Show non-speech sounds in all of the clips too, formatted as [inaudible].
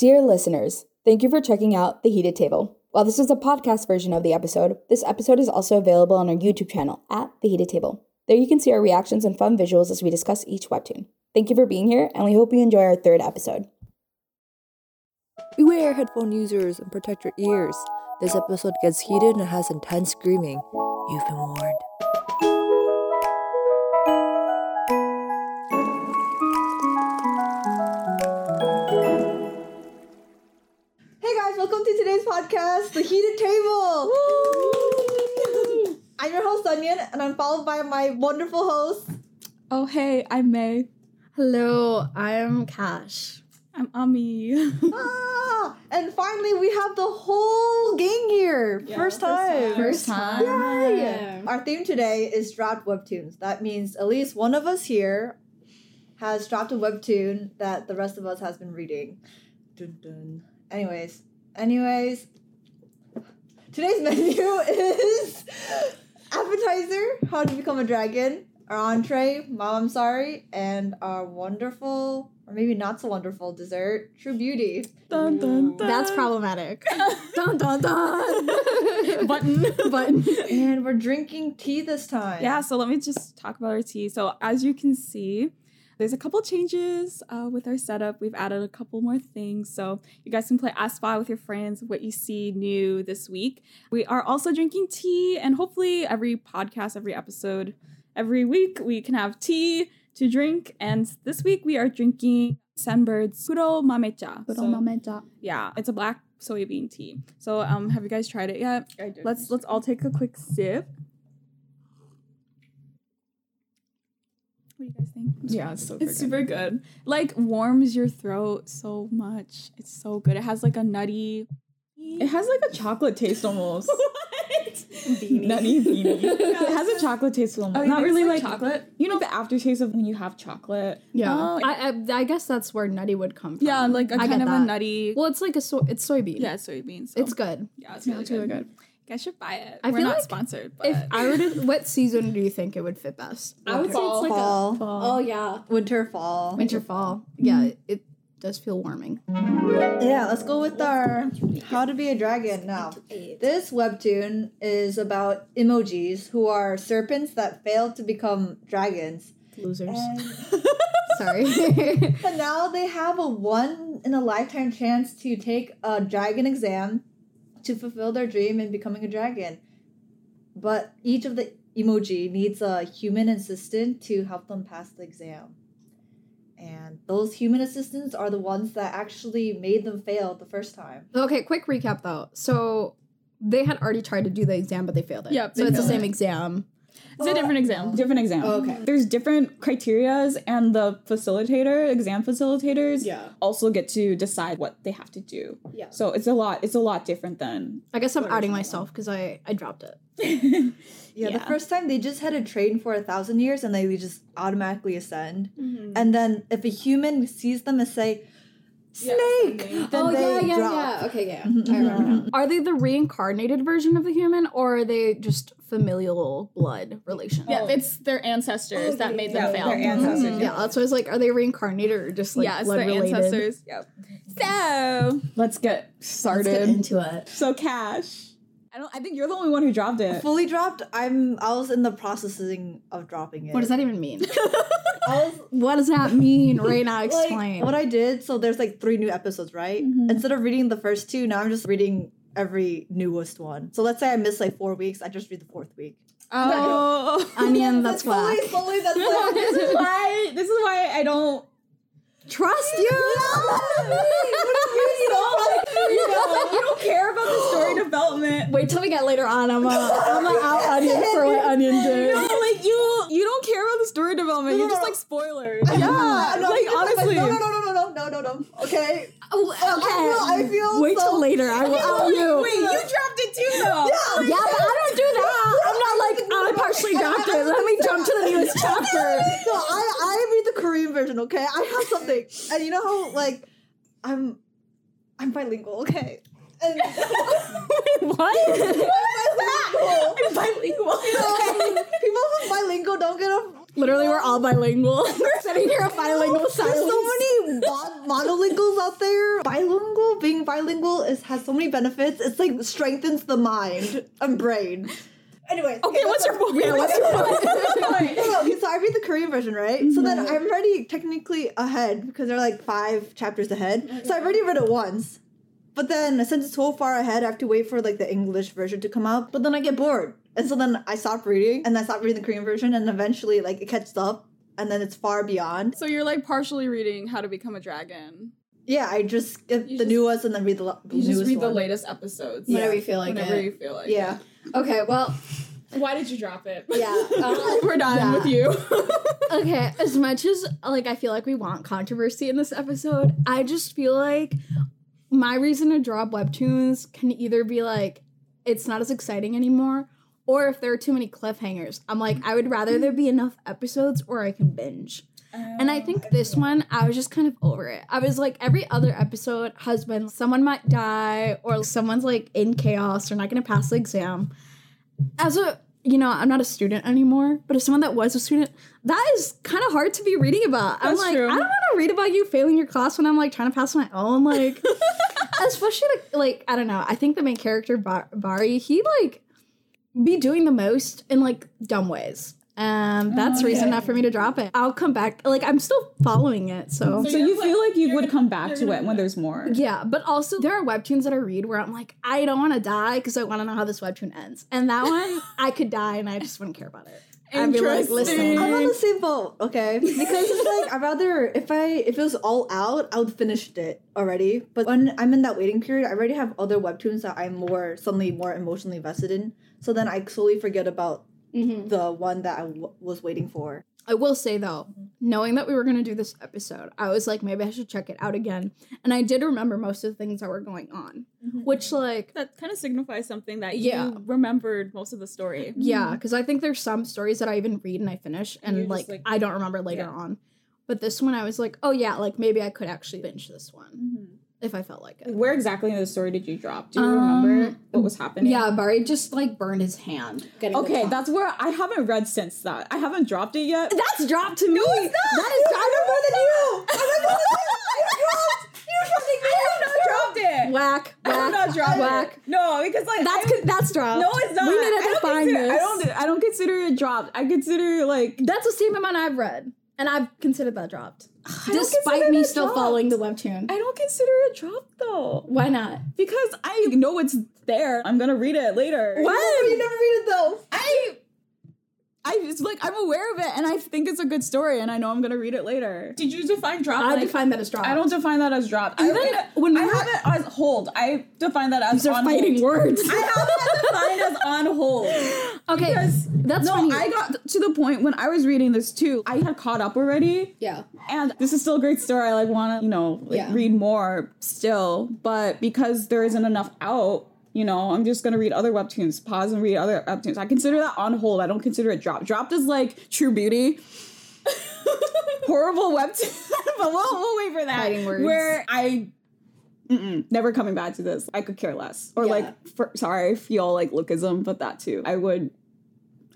Dear listeners, thank you for checking out The Heated Table. While this is a podcast version of the episode, this episode is also available on our YouTube channel at The Heated Table. There you can see our reactions and fun visuals as we discuss each webtoon. Thank you for being here, and we hope you enjoy our third episode. Beware, headphone users, and protect your ears. This episode gets heated and has intense screaming. You've been warned. Today's podcast, The Heated Table. I'm your host, Onion, and I'm followed by my wonderful host. Oh, hey, I'm May. Hello, I'm Cash. I'm Ami. [laughs] ah, and finally, we have the whole gang here. first time. First time. Yay! Our theme today is draft webtoons. That means at least one of us here has dropped a webtoon that the rest of us has been reading. Dun dun. Anyways, anyways, today's [laughs] menu is appetizer, how to become a dragon, our entree, mom I'm sorry, and our wonderful or maybe not so wonderful dessert, true beauty. Dun, dun, dun. That's problematic. [laughs] dun dun dun. [laughs] Button. Button. And we're drinking tea this time. Yeah, so let me just talk about our tea. So, as you can see, there's a couple changes uh, with our setup. We've added a couple more things. So, you guys can play Ask with your friends, what you see new this week. We are also drinking tea, and hopefully, every podcast, every episode, every week, we can have tea to drink. And this week, we are drinking Sunbird's Kuro Mamecha. So- Yeah, it's a black soybean tea. So, um, have you guys tried it yet? Let's let's all take a quick sip. What do you guys think? Yeah, it's so It's super good. Like warms your throat so much. It's so good. It has like a nutty. It has like a chocolate taste almost. [laughs] What? Nutty beanie. [laughs] It has a chocolate taste almost. Oh, Not really like like chocolate? You know the aftertaste of when you have chocolate. Yeah. Oh. oh I, I I guess that's where nutty would come from. Yeah, like a I kind get of a nutty. Well, it's like a so it's soybean. yeah, soybeans. So. It's good. Yeah, it's Yeah, really, it's good. really good. You guys should buy it. I We're feel not like sponsored, but If I were to, what season do you think it would fit best? I would say it's like fall, a. Oh yeah. winter, fall. winter, fall. Mm-hmm. Yeah, it does feel warming. Yeah, let's go with our How to Be a Dragon now. This webtoon is about imugis who are serpents that fail to become dragons. Losers. And, [laughs] Sorry. [laughs] and now they have a one in a lifetime chance to take a dragon exam to fulfill their dream in becoming a dragon. But each of the imugi needs a human assistant to help them pass the exam. And those human assistants are the ones that actually made them fail the first time. okay, quick recap though. So they had already tried to do the exam, but they failed it. Yep, So it's the failed same exam. It's a different exam. Different exam. Okay. There's different criterias and the facilitator, exam facilitators, Yeah. also get to decide what they have to do. Yeah. So it's a lot it's a lot different than I guess I'm outing myself because I I dropped it. [laughs] Yeah, the first time they just had to train for a thousand years and they just automatically ascend. Mm-hmm. And then if a human sees them and say, Snake! Oh, then oh yeah, yeah, drop. yeah. Okay, yeah. Mm-hmm, I mm-hmm, remember mm-hmm. now. Are they the reincarnated version of the human, or are they just familial blood relation? Yeah, it's their ancestors oh, that made them Yeah, fail. their ancestors. Yeah, that's why I was like, are they reincarnated or just like yeah, it's blood their related? ancestors. Yep. So Let's get Let's started. get into it. so Cash. I don't I think you're the only one who dropped it. Fully dropped, I'm I was in the processing of dropping it. What does that even mean? [laughs] Was what does that mean? [laughs] Right now, like, explain. what I did, so there's like three new episodes, right? Mm-hmm. Instead of reading the first two, now I'm just reading every newest one. So let's say I missed like four weeks, I just read the fourth week. Oh. [laughs] Onion, that's why. slowly, whack. slowly, that's like this is why this is why I don't Trust you. you don't, you don't, you don't care about the story development. Wait till we get later on. I'm a, I'm a out onion for what onion did. No, like you, you don't care about the story development. You're just like spoilers. yeah, no, like honestly. no, no, no, no, no, no, no, no. Okay, Oh, I feel, I feel. Wait so, till later. I will out you. Wait, you dropped it too, though. Yeah, but I don't do that. I'm not like I partially [laughs] dropped it. Let me jump to the newest [laughs] chapter. No, I I read the Korean version. Okay, I have something, and you know how like I'm I'm bilingual. Okay, and [laughs] what? bilingual. [laughs] bilingual. You know, people who's bilingual don't get a Literally, we're all bilingual. [laughs] we're sitting here a bilingual There's so many mon- monolinguals out there. Bilingual, being bilingual is has so many benefits. It's like strengthens the mind and brain. Anyway, Okay, what's your point? Yeah, what's your [laughs] point? no, no, so I read the Korean version, right? So then mm-hmm. I'm already technically ahead because they're like five chapters ahead. So I've mm-hmm. already read it once. But then since it's so far ahead, I have to wait for like the English version to come out. But then I get bored. And so then I stop reading and I stop reading the Korean version and eventually like it catches up and then it's far beyond. So you're like partially reading How to Become a Dragon. Yeah, I just skip You the just- newest and then read the, the You just read the latest episodes. Whenever you feel like Whenever it. you feel like Yeah. Okay, well. Why did you drop it? yeah. [laughs] um, We're done Yeah. with you. [laughs] okay, as much as like I feel like we want controversy in this episode, I just feel like my reason to drop webtoons can either be like it's not as exciting anymore, or if there are too many cliffhangers. I'm like I would rather there be enough episodes or I can binge. And I think this one, I was just kind of over it. I was like, every other episode has been someone might die or someone's like in chaos or not going to pass the exam. As a, you know, I'm not a student anymore, but as someone that was a student, that is kind of hard to be reading about. I'm That's like, true. I don't want to read about you failing your class when I'm like trying to pass my own. Like, [laughs] especially like, like, I don't know. I think the main character, Bar- Bari, he like be doing the most in like dumb ways. And that's reason enough for me to drop it. I'll come back. Like I'm still following it, so So you feel like you would come back to it when there's more. yeah. But also there are webtoons that I read where I'm like, I don't want to die because I want to know how this webtoon ends. And that one, [laughs] I could die and I just wouldn't care about it. I'd be like, listen, Interesting. I'm on the same boat, okay? [laughs] Because it's like I'd rather if I if it was all out, I would finished it already. But when I'm in that waiting period, I already have other webtoons that I'm more suddenly more emotionally invested in. So then I slowly forget about Mm-hmm. the one that I w- was waiting for. I will say though, knowing that we were gonna do this episode, I was like, maybe I should check it out again. And I did remember most of the things that were going on, mm-hmm. which like. that kind of signifies something that Yeah. you remembered most of the story. Yeah, mm-hmm. because I think there's some stories that I even read and I finish, and you're just like, like- I don't remember later Yeah. on. But this one, I was like, oh yeah, like maybe I could actually binge this one if I felt like it. Where exactly in the story did you drop? Do you Um, remember what was happening? yeah, Barry just like burned his hand. Okay, that's where I haven't read since that. I haven't dropped it yet. That's dropped to me. That is I'm more than you. I'm I not dropped it. whack, I whack, not dropped whack. it. No, because like That's I- that's dropped. no, it's not. We need I to don't define consider- this. I don't. I don't consider it dropped. I consider like That's the same amount I've read, and I've considered that dropped, don't despite me still dropped. following the webtoon. I don't consider it dropped though. Why not? Because I know it's there. I'm gonna read it later. What? You never read it though. I I just like I'm aware of it and I think it's a good story and I know I'm gonna read it later. Did you define drop? I like, define that as dropped. I don't define that as drop. Even I, when we I were- have it as hold. I define that as These are on fighting hold. words. I have that defined as on hold. [laughs] okay, Because that's no, funny. I got to the point when I was reading this too. I had caught up already. yeah. And this is still a great story. I like want to, you know, like, Yeah. read more still. But because there isn't enough out, you know, I'm just gonna read other webtoons. Pause and read other webtoons. I consider that on hold. I don't consider it dropped. Dropped is like True Beauty. [laughs] Horrible webtoon. [laughs] but we'll, we'll wait for that. Fighting words. Where I. Mm-mm, never coming back to this. I could care less. Or Yeah. like, for, sorry if y'all like lookism, but that too. I would.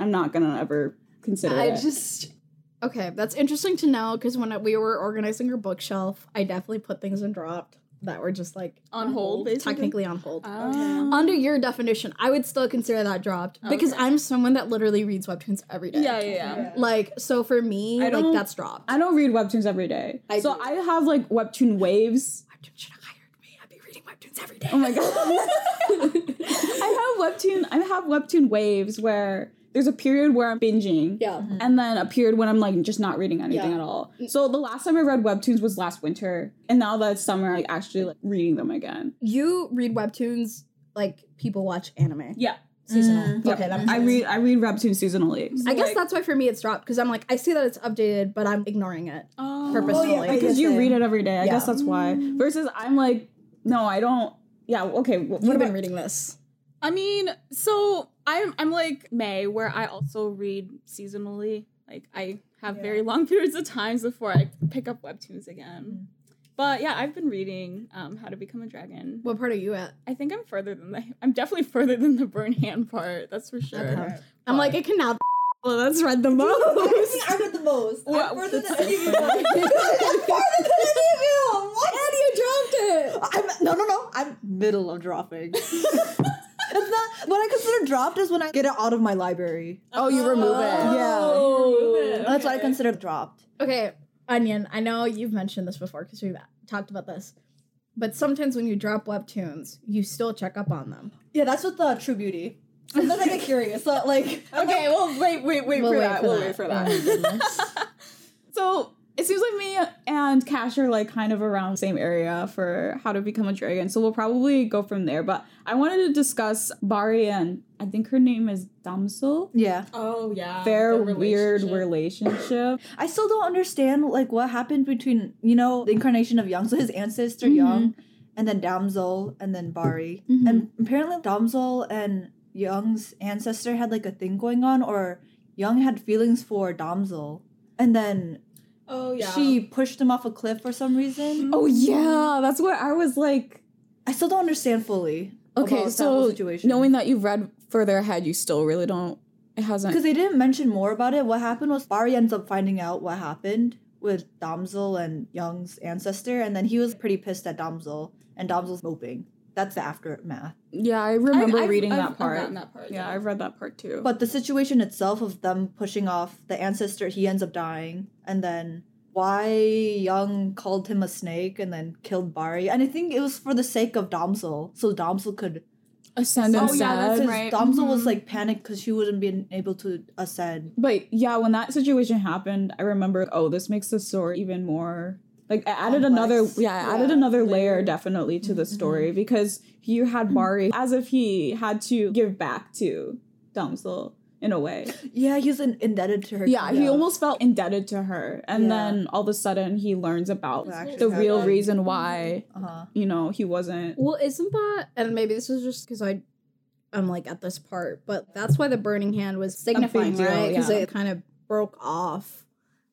I'm not gonna ever consider I it. just okay. That's interesting to know because when we were organizing our bookshelf, I definitely put things in dropped that were just like On hold, basically? technically on hold. Oh. Under your definition, I would still consider that dropped because I'm someone that literally reads webtoons every day. Yeah, yeah, yeah. Like so for me, I like that's dropped. I don't read webtoons every day. I so do. I have like webtoon waves. Webtoon should have hired me. I'd be reading webtoons every day. Oh my god. [laughs] [laughs] I have webtoon I have webtoon waves where there's a period where I'm binging. Yeah. Mm-hmm. And then a period when I'm like just not reading anything Yeah. at all. Mm. So the last time I read webtoons was last winter. And now that it's summer, I'm like actually like reading them again. You read webtoons like people watch anime. Yeah. Seasonal. Yep. Okay, that makes I read I read webtoons seasonally. Mm-hmm. So, I guess like- that's why for me it's dropped because I'm like I see that it's updated, but I'm ignoring it Oh. purposefully. because you read it every day. I Yeah. guess that's why. Mm. Versus I'm like, no, I don't yeah, okay. What, You've what been about reading this. I mean, so I'm I'm like May, where I also read seasonally. Like I have very long [laughs] periods of times before I pick up webtoons again. But yeah, I've been reading um, How to Become a Dragon. What part are you at? I think I'm further than the I'm definitely further than the burn hand part. That's for sure. I'm like it can now. Well, [laughs] that's read the most. [laughs] I read the most. Wow, I'm further than any of you. I'm farther than any of you. What? And you dropped it. I'm no no no. I'm middle of dropping. It's not what I consider dropped is when I get it out of my library. Oh, you remove it. Yeah. That's what I Okay. consider dropped. Okay, Onion, I know you've mentioned this before because we've talked about this. But sometimes when you drop webtoons, you still check up on them. Yeah, that's what the True Beauty. Sometimes I get curious. So like Okay, well, wait, wait, wait We'll for wait that. for we'll that. wait for Oh that. [laughs] my goodness. So it seems like me and Cash are like kind of around the same area for how to become a dragon. So we'll probably go from there. But I wanted to discuss Bari and I think her name is Damsel. Yeah. Oh yeah. Their the weird relationship. relationship. [laughs] I still don't understand like what happened between, you know, the incarnation of Young, so his ancestor Mhm. Young, and then Damsel, and then Bari. Mhm. And apparently Damsel and Young's ancestor had like a thing going on, or Young had feelings for Damsel. And then Oh yeah. she pushed him off a cliff for some reason. Oh yeah, that's what I was like. I still don't understand fully. Okay, about that whole so situation. knowing that you've read further ahead, you still really don't. It hasn't. Because they didn't mention more about it. What happened was Bari ends up finding out what happened with Damsel and Young's ancestor, and then he was pretty pissed at Damsel, and Damsel's moping. That's the aftermath. Yeah, I remember I've- reading I've- that I've part. that part, Yeah, yeah. I've read that part too. But the situation itself of them pushing off the ancestor, he ends up dying, and then why Young called him a snake and then killed Bari, and I think it was for the sake of Damsel, so Damsel could. ascend Oh, instead. yeah, that's right. Damsel was Mhm. like panicked because she wouldn't be able to ascend. But yeah, when that situation happened, I remember, oh, this makes the story even more like it added Complex. another yeah, it added another layer layer. definitely to the story because you had Bari as if he had to give back to Damsel in a way. Yeah, he's was indebted to her. Yeah, he almost felt indebted to her. And Yeah. then all of a sudden he learns about What actually the real happened. reason why, Uh huh. you know, he wasn't Well, isn't that and maybe this is just because I I'm like at this part, but that's why the burning hand was signifying, deal, right? Because yeah. it kind of broke off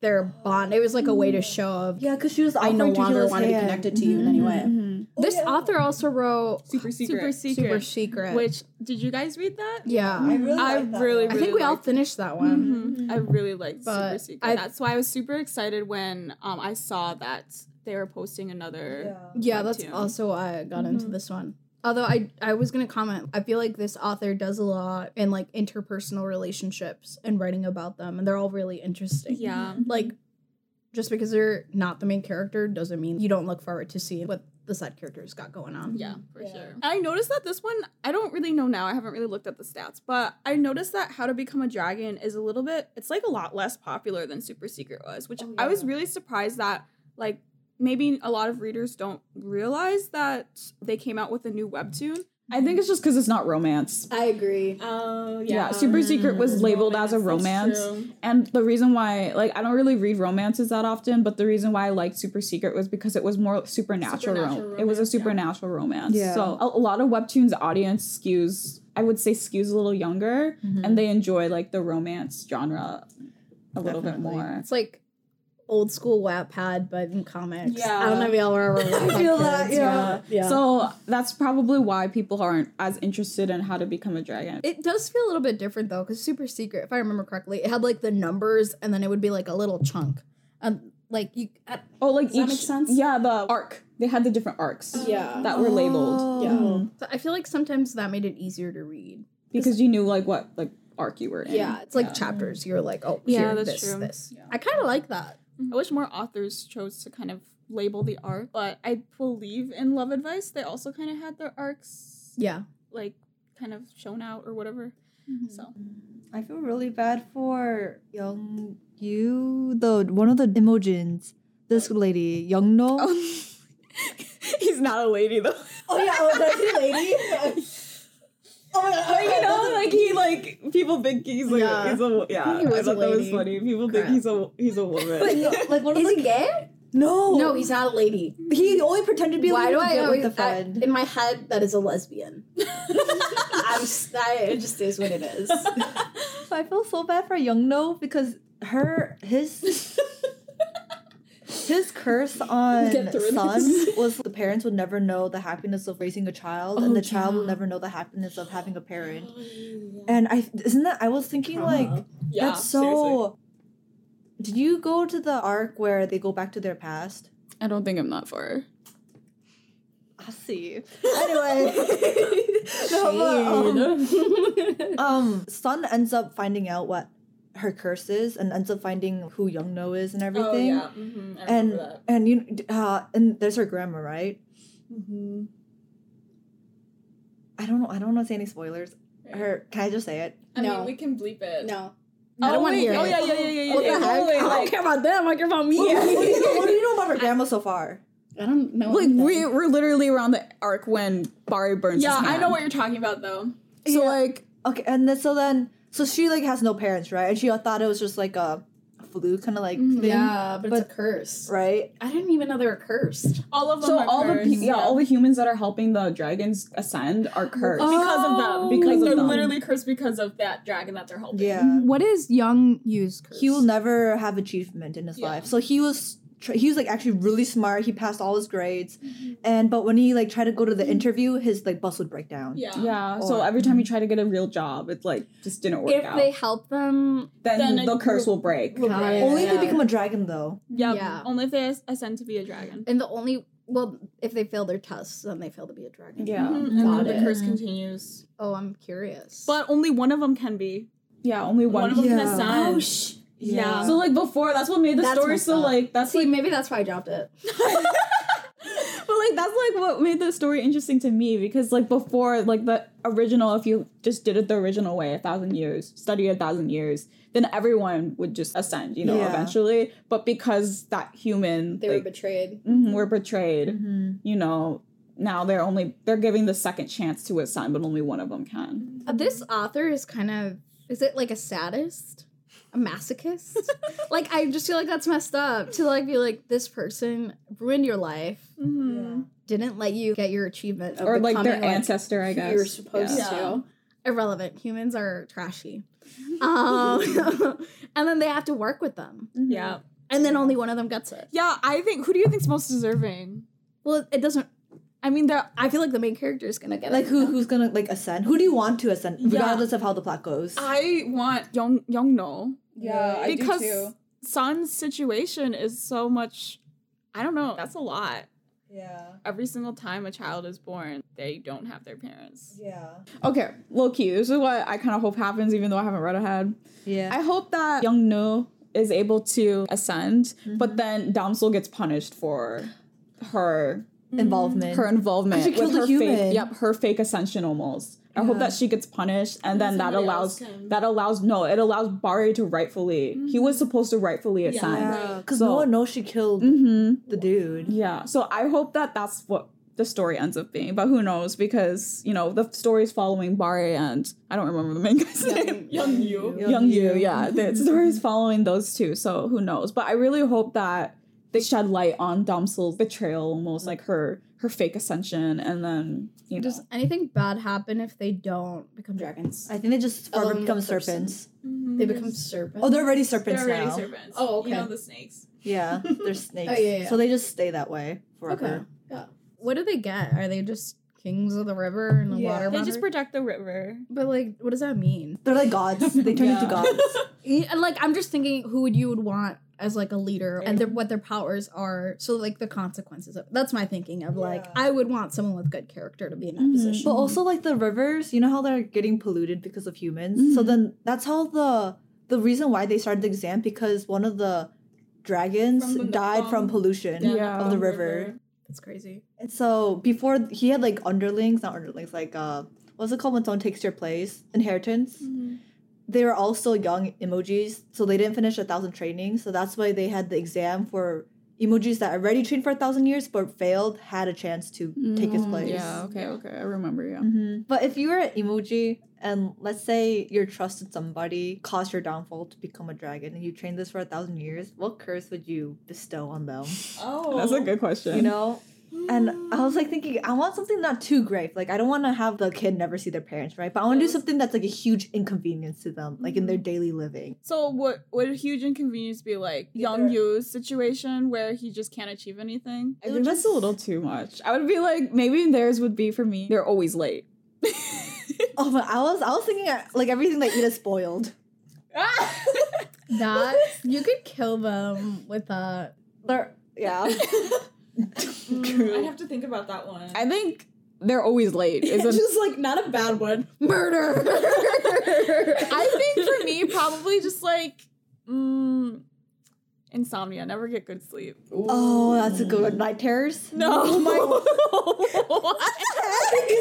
their bond. It was like a way to show of Yeah, because she was. I no to longer his want to be hand. connected to you in Mhm. any way. Mhm. This yeah. author also wrote super secret. Super secret. Super Secret. Which did you guys read that? yeah, I really. I like that really, one. I think we all liked it. finished that one. Mhm. I really liked But Super Secret. I- that's why I was super excited when um I saw that they were posting another. Yeah. Yeah, that's webtoon. also why I got into Mhm. this one. Although I I was gonna comment, I feel like this author does a lot in like interpersonal relationships and writing about them, and they're all really interesting. Yeah. Mm-hmm. like just because they're not the main character doesn't mean you don't look forward to see what the side characters got going on. Yeah, for Yeah. sure. I noticed that this one, I don't really know now. I haven't really looked at the stats, but I noticed that How to Become a Dragon is a little bit, it's like a lot less popular than Super Secret was, which Oh, I was really surprised that, like, maybe a lot of readers don't realize that they came out with a new webtoon. I think it's just because it's not romance. I agree. Oh, Yeah, Super Secret was mm-hmm. labeled as a romance. And the reason why, like, I don't really read romances that often, but the reason why I liked Super Secret was because it was more supernatural. Supernatural rom- it was a romance, yeah. supernatural romance. Yeah. So a, a lot of webtoons audience skews, I would say, skews a little younger, mm-hmm. and they enjoy like the romance genre a little bit more. It's like old school Wattpad, but in comics. Yeah. I don't know if y'all are ever [laughs] Wattpad feel that, kids. yeah. yeah. So that's probably why people aren't as interested in how to become a dragon. It does feel a little bit different though, because Super Secret, if I remember correctly, it had like the numbers and then it would be like a little chunk. And like you uh, oh, like Does that each, make sense? Yeah, the arc. They had the different arcs Yeah. that were labeled. Yeah. Mhm. so I feel like sometimes that made it easier to read. because you knew like what like arc you were in. Yeah, it's like chapters. You're like, oh, Yeah, here, that's this, true. this. Yeah. I kind of like that. I wish more authors chose to kind of label the arc, but I believe in Love Advice, they also kind of had their arcs, Yeah. like, kind of shown out or whatever. Mm-hmm. So. I feel really bad for Young Yu, the one of the imugis. This lady, Young No. Oh, [laughs] He's not a lady though. Oh yeah, oh, that's the lady. [laughs] [laughs] oh my god, you know, like he like people think he's like Yeah. he's a yeah. He was I a thought that was funny. People Crap. think he's a he's a woman. like, like one of Is he gay? no, No, he's not a lady. He only pretended to be a Why lady do to I always with the I- in my head that is a lesbian? [laughs] I'm s- I, it just is what it is. [laughs] I feel so bad for Young No because her his his curse on Get through Sun was the parents would never know the happiness of raising a child, Oh, and the child will never know the happiness of having a parent. And I isn't that I was thinking like Yeah, that's so. Did you go to the arc where they go back to their past? I don't think I'm that far. I see. Anyway, [laughs] no, but, um, um, Sun ends up finding out what her curses and ends up finding who Young No is and everything. Mm-hmm. I and and you uh and there's her grandma, right? Mm-hmm. I don't know. I don't want to say any spoilers. Her, can I just say it? I No. mean, we can bleep it. No. I don't want to wait, hear Oh it. yeah, yeah, yeah, yeah, yeah. What yeah. the heck? Oh, I don't like- care about them. I care about me. what, do you know, what do you know about her grandma so far? I don't know. Like we we're literally around the arc when Bari burns. Yeah, his I know what you're talking about though. So like Okay, and then so then so she like has no parents, right? And she thought it was just like a, a flu kind of like mm, thing, Yeah, but, But- it's a curse. right? I didn't even know they were cursed. All of them so are all the pe- yeah, all the humans that are helping the dragons ascend are cursed. because of them. Because like of oh. they're them. literally cursed because of that dragon that they're helping. Yeah. What is Young Yu's curse? He will never have achievement in his Yeah. life. So he was tr- he was like actually really smart. He passed all his grades, and but when he like tried to go to the interview, his like bus would break down. Yeah. Yeah. So every time he tried to get a real job, it like just didn't work if out. they help them, then, then the curse will- will break. Got it. Only if Yeah. they become a dragon though. Yep. Yeah. Only if they ascend to be a dragon. and the only well, if they fail their tests, then they fail to be a dragon. Yeah. Mhm, And then the curse continues. Oh, I'm curious. But only one of them can be. Yeah. Only one. One of them can ascend. Oh, sh- Yeah. so like before, that's what made the That's story so up. like that's see, like maybe that's why I dropped it. [laughs] [laughs] But like that's like what made the story interesting to me because like before like the original if you just did it the original way a thousand years study a thousand years then everyone would just ascend you know Yeah. eventually but because that human they were like, betrayed. mhm, were betrayed Mm-hmm. you know now they're only they're giving the second chance to ascend but only one of them can Uh, this author is kind of is it like a sadist? A masochist? [laughs] like I just feel like that's messed up to like be like this person ruined your life, Mhm. didn't let you get your achievement of or like their becoming, ancestor i guess You were supposed Yeah. to. irrelevant. Humans are trashy. [laughs] Um, [laughs] and then they have to work with them. Yeah. And then only one of them gets it. Yeah, I think who do you think's most deserving? Well, it doesn't I mean, they're I feel like the main character is gonna get Like it. who who's gonna like ascend? Who do you want to ascend, regardless of how the plot goes? I want Young Young No yeah I do Because- too. Sun's situation is so much. I don't know. That's a lot. yeah, Every single time a child is born, they don't have their parents. yeah, okay low key this is what i kind of hope happens even though i haven't read ahead yeah. I hope that young No is able to ascend, but mm-hmm. then Damsel gets punished for her Involvement. her involvement she killed with a her human. fake yep her fake ascension almost. I hope that she gets punished, and then that allows that allows no, it allows Bari to rightfully. He was supposed to rightfully ascend. yeah, because So- no one knows she killed Mm-hmm. the dude. Yeah. So I hope that that's what the story ends up being, but who knows? Because you know the story is following Bari and I don't remember the main guy's name. Young you. Young Yu, yeah. [laughs] The story is following those two, so who knows? But I really hope that they shed light on Damsel's betrayal, almost like her her fake ascension, and then you know. Does anything bad happen if they don't become dragons? I think they just forever become person. serpents. Mm-hmm. They become serpents. Oh, they're already serpents They're already now. serpents. Oh, okay. You know the snakes. Yeah, [laughs] they're snakes. Oh, yeah, yeah. So they just stay that way forever. okay. Yeah. What do they get? Are they just kings of the river and the Yeah. water? They just protect the river. but like, what does that mean? They're like gods. They turn into [laughs] gods. [laughs] And like, I'm just thinking, who would you would want as like a leader, and their, what their powers are. So like the consequences. Of, that's my thinking of like, Yeah. I would want someone with good character to be in that Mhm. position. But also like the rivers, you know how they're getting polluted because of humans. So then that's how the the reason why they started the exam because one of the dragons From the- died from um, pollution Yeah. of the from river. That's crazy. And so before he had like underlings, not underlings, like uh what's it called when someone takes your place? Inheritance. They were also young imugis, so they didn't finish a thousand trainings. So that's why they had the exam for imugis that already trained for a thousand years but failed had a chance to take his Mm, place. Yeah. Okay. Okay. I remember. Yeah. hmm But if you were an imugi and let's say your trusted somebody caused your downfall to become a dragon and you trained this for a thousand years, what curse would you bestow on them? Oh. That's a good question. You know? And I was like thinking, I want something not too grave. Like I don't want to have the kid never see their parents, right? But I want to do something that's like a huge inconvenience to them, like in their daily living. So what would a huge inconvenience be like Young Yu's situation where he just can't achieve anything? I think that's a little too much. I would be like, maybe theirs would be for me. They're always late. [laughs] Oh, but I was I was thinking uh, like everything they eat is spoiled. [laughs] [laughs] That you could kill them with that. They're yeah. I'd have to think about that one. I think they're always late. Is a, Just like not a bad one. Murder. [laughs] I think for me, probably just like mm, insomnia. Never get good sleep. oh, that's a good one. Night terrors. No, [laughs] Is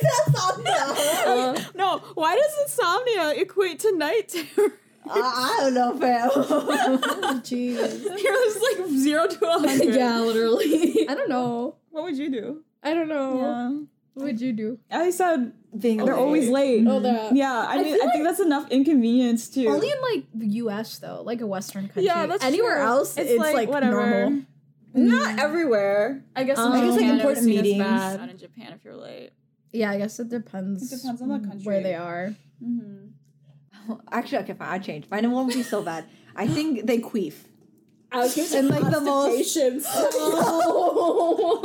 that something? no. Why does insomnia equate to night terror? I, I don't know, fam. [laughs] Jeez. [laughs] You're just like zero to a hundred. yeah, literally. [laughs] I don't know. What would you do? I don't know. Yeah. What would you do? I said Being they're always late. Oh, that. Yeah, I, I mean, feel I think that's enough inconvenience too. Only in like the U.S. though, like a Western country. Yeah, that's Anywhere true. else, It's it's, like, like, whatever. normal. Not everywhere. I guess. Um, I guess, like, Japan, important it was seen as meetings. bad in Japan if you're late. Yeah, I guess it depends. It depends on the country. where they are. [laughs] Actually, okay, fine. I changed. Mine won't be so bad. I think they queef. I was gonna like, the most- constipation. [laughs] Oh.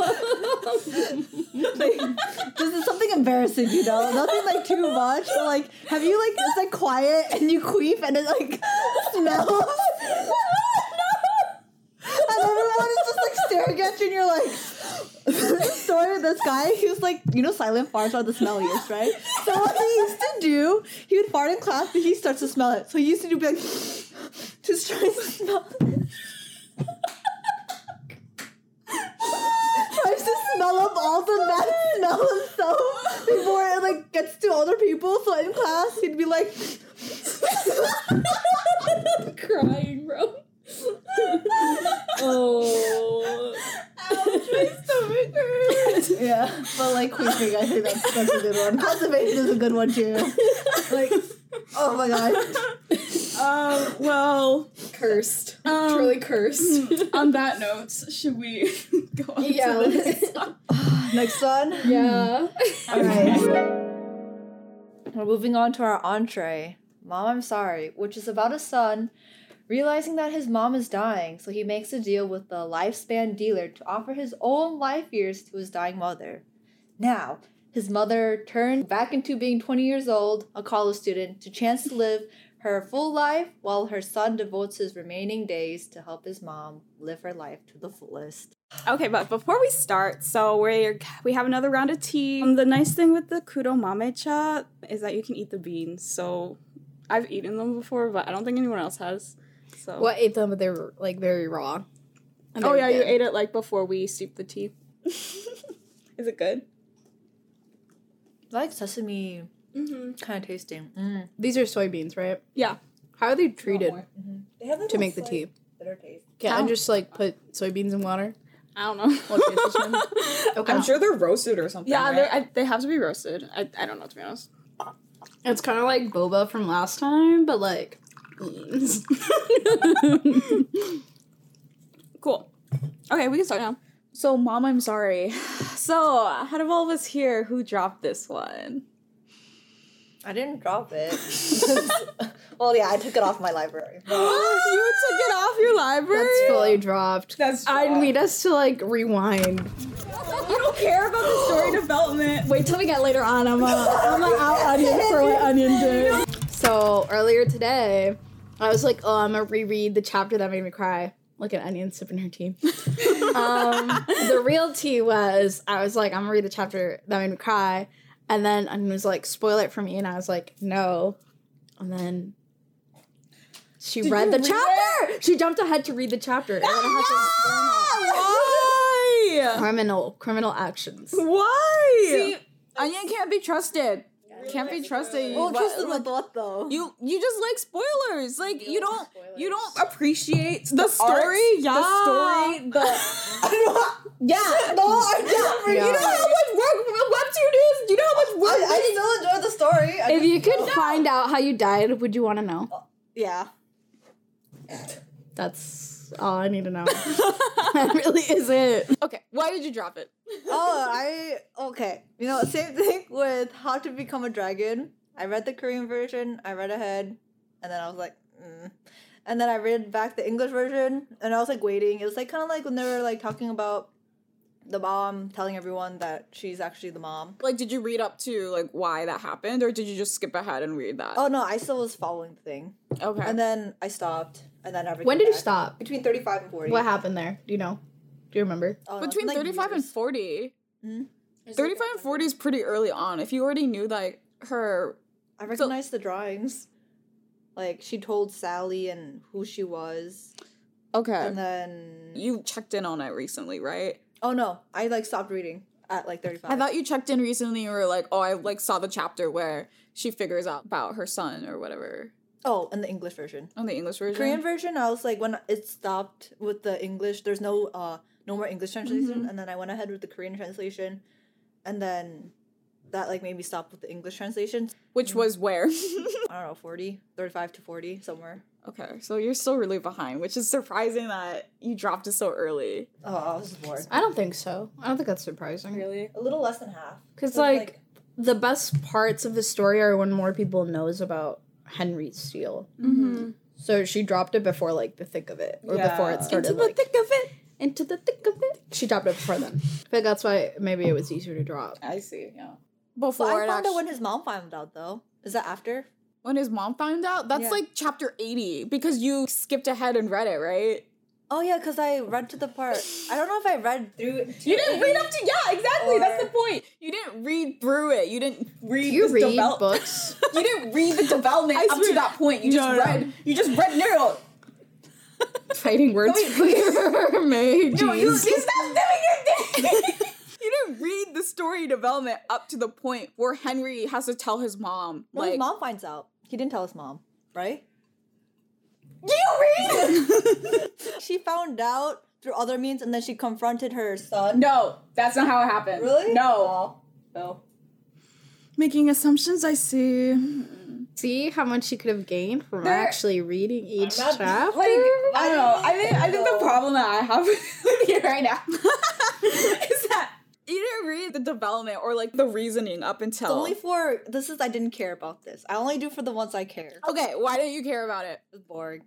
Like, this is something embarrassing, you know? Nothing like too much. But like, have you like it's like quiet and you queef and it like smells? [laughs] and everyone is just like staring at you and you're like the story of this guy, he was like, you know, silent farts are the smelliest, right? So what he used to do, he would fart in class, but he starts to smell it. So he used to do be like, [laughs] just trying to smell it. [laughs] tries to smell up all the bad smell himself before it like gets to other people. So in class, he'd be like, [laughs] crying, bro. Oh. yeah. But like queefing, I think that's, that's a good one. Constipation is a good one too. Like, oh my god. Um, well, Cursed. Um, Truly cursed. on that note, should we go on Yeah, to the next one? Next one. yeah. All right. [laughs] We're moving on to our entree. Mom, I'm sorry, which is about a son realizing that his mom is dying, so he makes a deal with the lifespan dealer to offer his own life years to his dying mother. Now, his mother turned back into being 20 years old, a college student, to chance to live her full life while her son devotes his remaining days to help his mom live her life to the fullest. Okay, but before we start, so we we have another round of tea. Um, the nice thing with the kuro mamecha is that you can eat the beans. So I've eaten them before, but I don't think anyone else has. So What ate them, but they were like very raw. And Oh yeah, were you ate it like before we steeped the tea. [laughs] is it good? I like sesame Mm-hmm. kind of tasting. Mm. These are soybeans, right? Yeah. How are they treated They have to make the tea? bitter taste. Can How? I just like put soybeans in water? I don't know. What tastes the [laughs] same? Okay. I'm sure they're roasted or something. yeah, right? they I, they have to be roasted. I, I don't know to be honest. It's kind of like boba from last time, but like beans. [laughs] Cool. Okay, we can start now. So, mom, I'm sorry. [sighs] So, out of all of us here, who dropped this one? I didn't drop it. [laughs] well, yeah, I took it off my library. [gasps] you took it off your library. That's fully dropped. That's I need us to like rewind. You don't care about the story development. Wait till we get later on. I'm a, I'm a out onion for what onion [laughs] did. So earlier today, I was like, oh, I'm gonna reread the chapter that made me cry. Like an onion sipping her tea. [laughs] um, the real tea was I was like, I'm gonna read the chapter that made me cry, and then Onion was like, spoil it for me, and I was like, no, and then. She read the chapter. She jumped ahead to read the chapter. and then I had to explain it. Why? Criminal, criminal actions. Why? See, Onion can't be trusted. Can't be trusted. Well, What- trust in the thought though. you you just like spoilers. Like you don't you don't appreciate the, story? art, Yeah. the story, the yeah, no, I don't. Yeah. [laughs] you know how much work webtoon is. You know how much work. I, I still enjoy the story. I If you could find out how you died, would you want to know? yeah. That's That's all I need to know. [laughs] [laughs] that really is it. Okay, why did you drop it? oh, I okay. You know, same thing with How to Become a Dragon. I read the Korean version. I read ahead, and then I was like, mm. and then I read back the English version, and I was like waiting. It was like kind of like when they were like talking about the mom telling everyone that she's actually the mom. Like, did you read up to like why that happened, or did you just skip ahead and read that? Oh no, I still was following the thing, okay. and then I stopped, and then everything. When did you stop? Between thirty-five and forty. What happened there? Do you know? Do you remember? Oh, no, it's Between been, like, 35 and years. 40. Hmm? 35 and 40 is pretty early on. If you already knew like her I recognized the drawings. Like she told Sally and who she was, Okay. and then you checked in on it recently, right? oh no, I like stopped reading at like thirty-five. I thought you checked in recently and were like, oh, I like saw the chapter where she figures out about her son or whatever oh, and the English version. on the English version. Korean version, I was like when it stopped with the English. There's no uh no more English translation, and then I went ahead with the Korean translation, and then that like made me stop with the English translation. Which was where? I don't know, 40, 35 to forty somewhere. okay, so you're still really behind, which is surprising that you dropped it so early. Oh, I was bored. I don't think so. I don't think that's surprising. Really? A little less than half. Because So like, it's the best parts of the story are when more people knows about Henry Steele. Mm-hmm. So she dropped it before like the thick of it, or before it started. Into the like, thick of it. Into the thick of it. She dropped it before then. But that's why maybe it was easier to drop. I see, yeah. But Before I it found actu- out when his mom found out though. Is that after? when his mom found out, that's Yeah. like chapter 80 because you skipped ahead and read it, right? Oh yeah, because I read to the part. I don't know if I read through it. You didn't read up to yeah, exactly. That's the point. You didn't read through it. You didn't read. Do you read develop- books? [laughs] You didn't read the [laughs] development up to that point. You No, just no. read. You just read Nero. Fighting words for your [laughs] mage. No, you, you stop doing your thing. you didn't read the story development up to the point where Henry has to tell his mom. No, like, his mom finds out. He didn't tell his mom, right? You read? [laughs] She found out through other means, and then she confronted her son. no, that's not how it happened. Really? No. No. Making assumptions, I see. See how much she could have gained from There- actually reading each not- chapter. Like I don't know. I think I think the problem that I have [laughs] with you right now [laughs] is that you didn't read the development or like the reasoning up until. Only for this is I didn't care about this. I only do for the ones I care. okay, why don't you care about it? It's boring.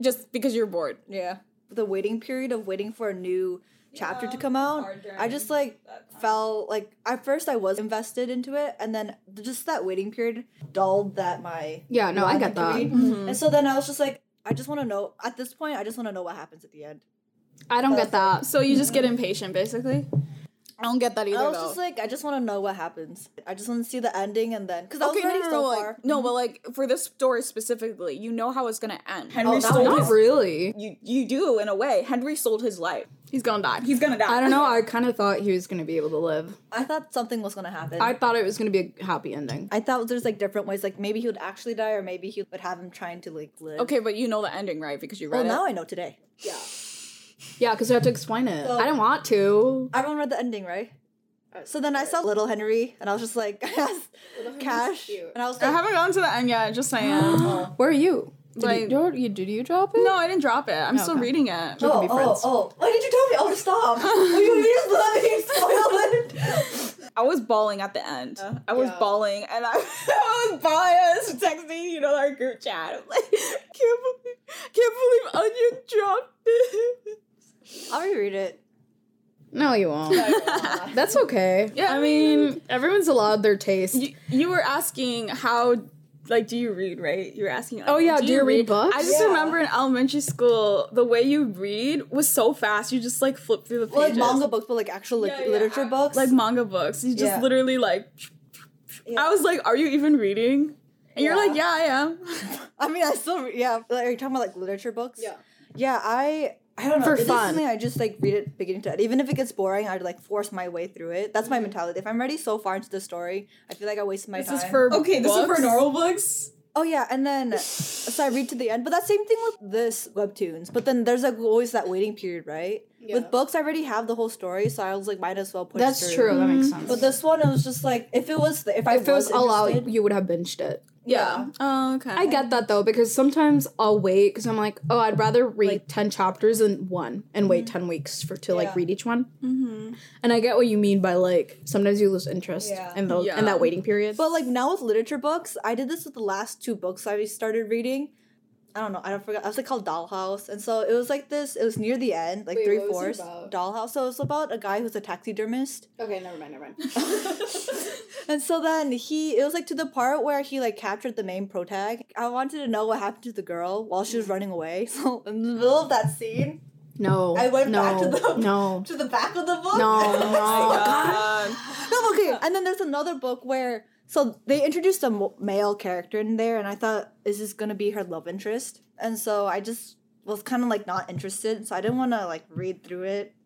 Just because you're bored. Yeah. The waiting period of waiting for a new chapter to come out. I just like felt like at first I was invested into it, and then just that waiting period dulled that my Yeah, no, I wanting get that. Mm-hmm. And so then I was just like, I just want to know. At this point, I just want to know what happens at the end. I don't get that. So you just get impatient, basically. I don't get that either I was though. just like, I just want to know what happens. I just want to see the ending, and then because I was okay, no, ready no, so no, far. like, no, mm-hmm. but like for this story specifically, you know how it's gonna end. Henry Oh, stole no. Not his. really. You you do in a way. Henry sold his life. He's gonna die. He's gonna die. I don't know. I [laughs] kind of thought he was going to be able to live. I thought something was gonna happen. I thought it was going to be a happy ending. I thought there's like different ways. Like maybe he would actually die, or maybe he would have him trying to like live. Okay, but you know the ending, right? Because you read Well, it. now I know today. Yeah. Yeah, because I have to explain it. So- I didn't want to. Everyone read the ending, right? So then I saw Little Henry, and I was just like, [laughs] I Cash, and I was I haven't gotten to the end yet. Just saying. [gasps] Where are you? Did Like- you, you, you did you drop it? no, I didn't drop it. I'm still okay. reading it. Oh, we can be oh, friends. oh, why did you tell me? Oh, stop! [laughs] Will you just let me spoil it? I was bawling at the end. I was Yeah. bawling, and I, [laughs] I was bawling. I was texting, you know, our group chat. I'm like, can't believe, can't believe Onion dropped it. I'll reread it. No, you won't. [laughs] That's okay. Yeah, I mean, everyone's allowed their taste. You, you were asking how, like, do you read, right? You were asking. Like, Oh, yeah, do you read books? I just Yeah. remember in elementary school, the way you read was so fast. You just like flip through the Well, pages. like manga books, but like actual like Yeah, yeah, literature books. like manga books. You just Yeah. literally like. Yeah. I was like, "Are you even reading?" And you're like, "Yeah, I am." [laughs] I mean, I still yeah. Like, are you talking about like literature books? Yeah. Yeah, I I don't know. For It is fun. something I just like read it beginning to end. Even if it gets boring, I'd like force my way through it. That's my mentality. If I'm ready so far into the story, I feel like I wasted my This time. is for Okay, this is for normal books. Oh yeah, and then so I read to the end. But that same thing with this webtoons. But then there's like always that waiting period, right? With books, I already have the whole story, so I was like, might as well push. That's through. true. That makes mm-hmm. sense. But this one, it was just like if it was if I if it was was allowed, you would have binged it. Yeah. Oh, okay. I get that though because sometimes I'll wait because I'm like, oh, I'd rather read ten chapters than one and wait ten weeks for to like read each one. Mm-hmm. And I get what you mean by like sometimes you lose interest Yeah. in those Yeah. in that waiting period. But like now with literature books, I did this with the last two books I started reading. I don't know. I don't forget. I was like called Dollhouse, and so it was like this. It was near the end, like Wait, three what fourths. Dollhouse. So it was about a guy who's a taxidermist, okay, never mind, never mind. [laughs] and so then he. It was like to the part where he like captured the main protag. I wanted to know what happened to the girl while she was running away. [laughs] So in the middle of that scene, No, I went no, back to the- no, to the back of the book. no, [laughs] no. God. No, okay. And then there's another book where so they introduced a male character in there, and I thought is this gonna be her love interest? And so I just was kind of like not interested, so I didn't want to like read through it.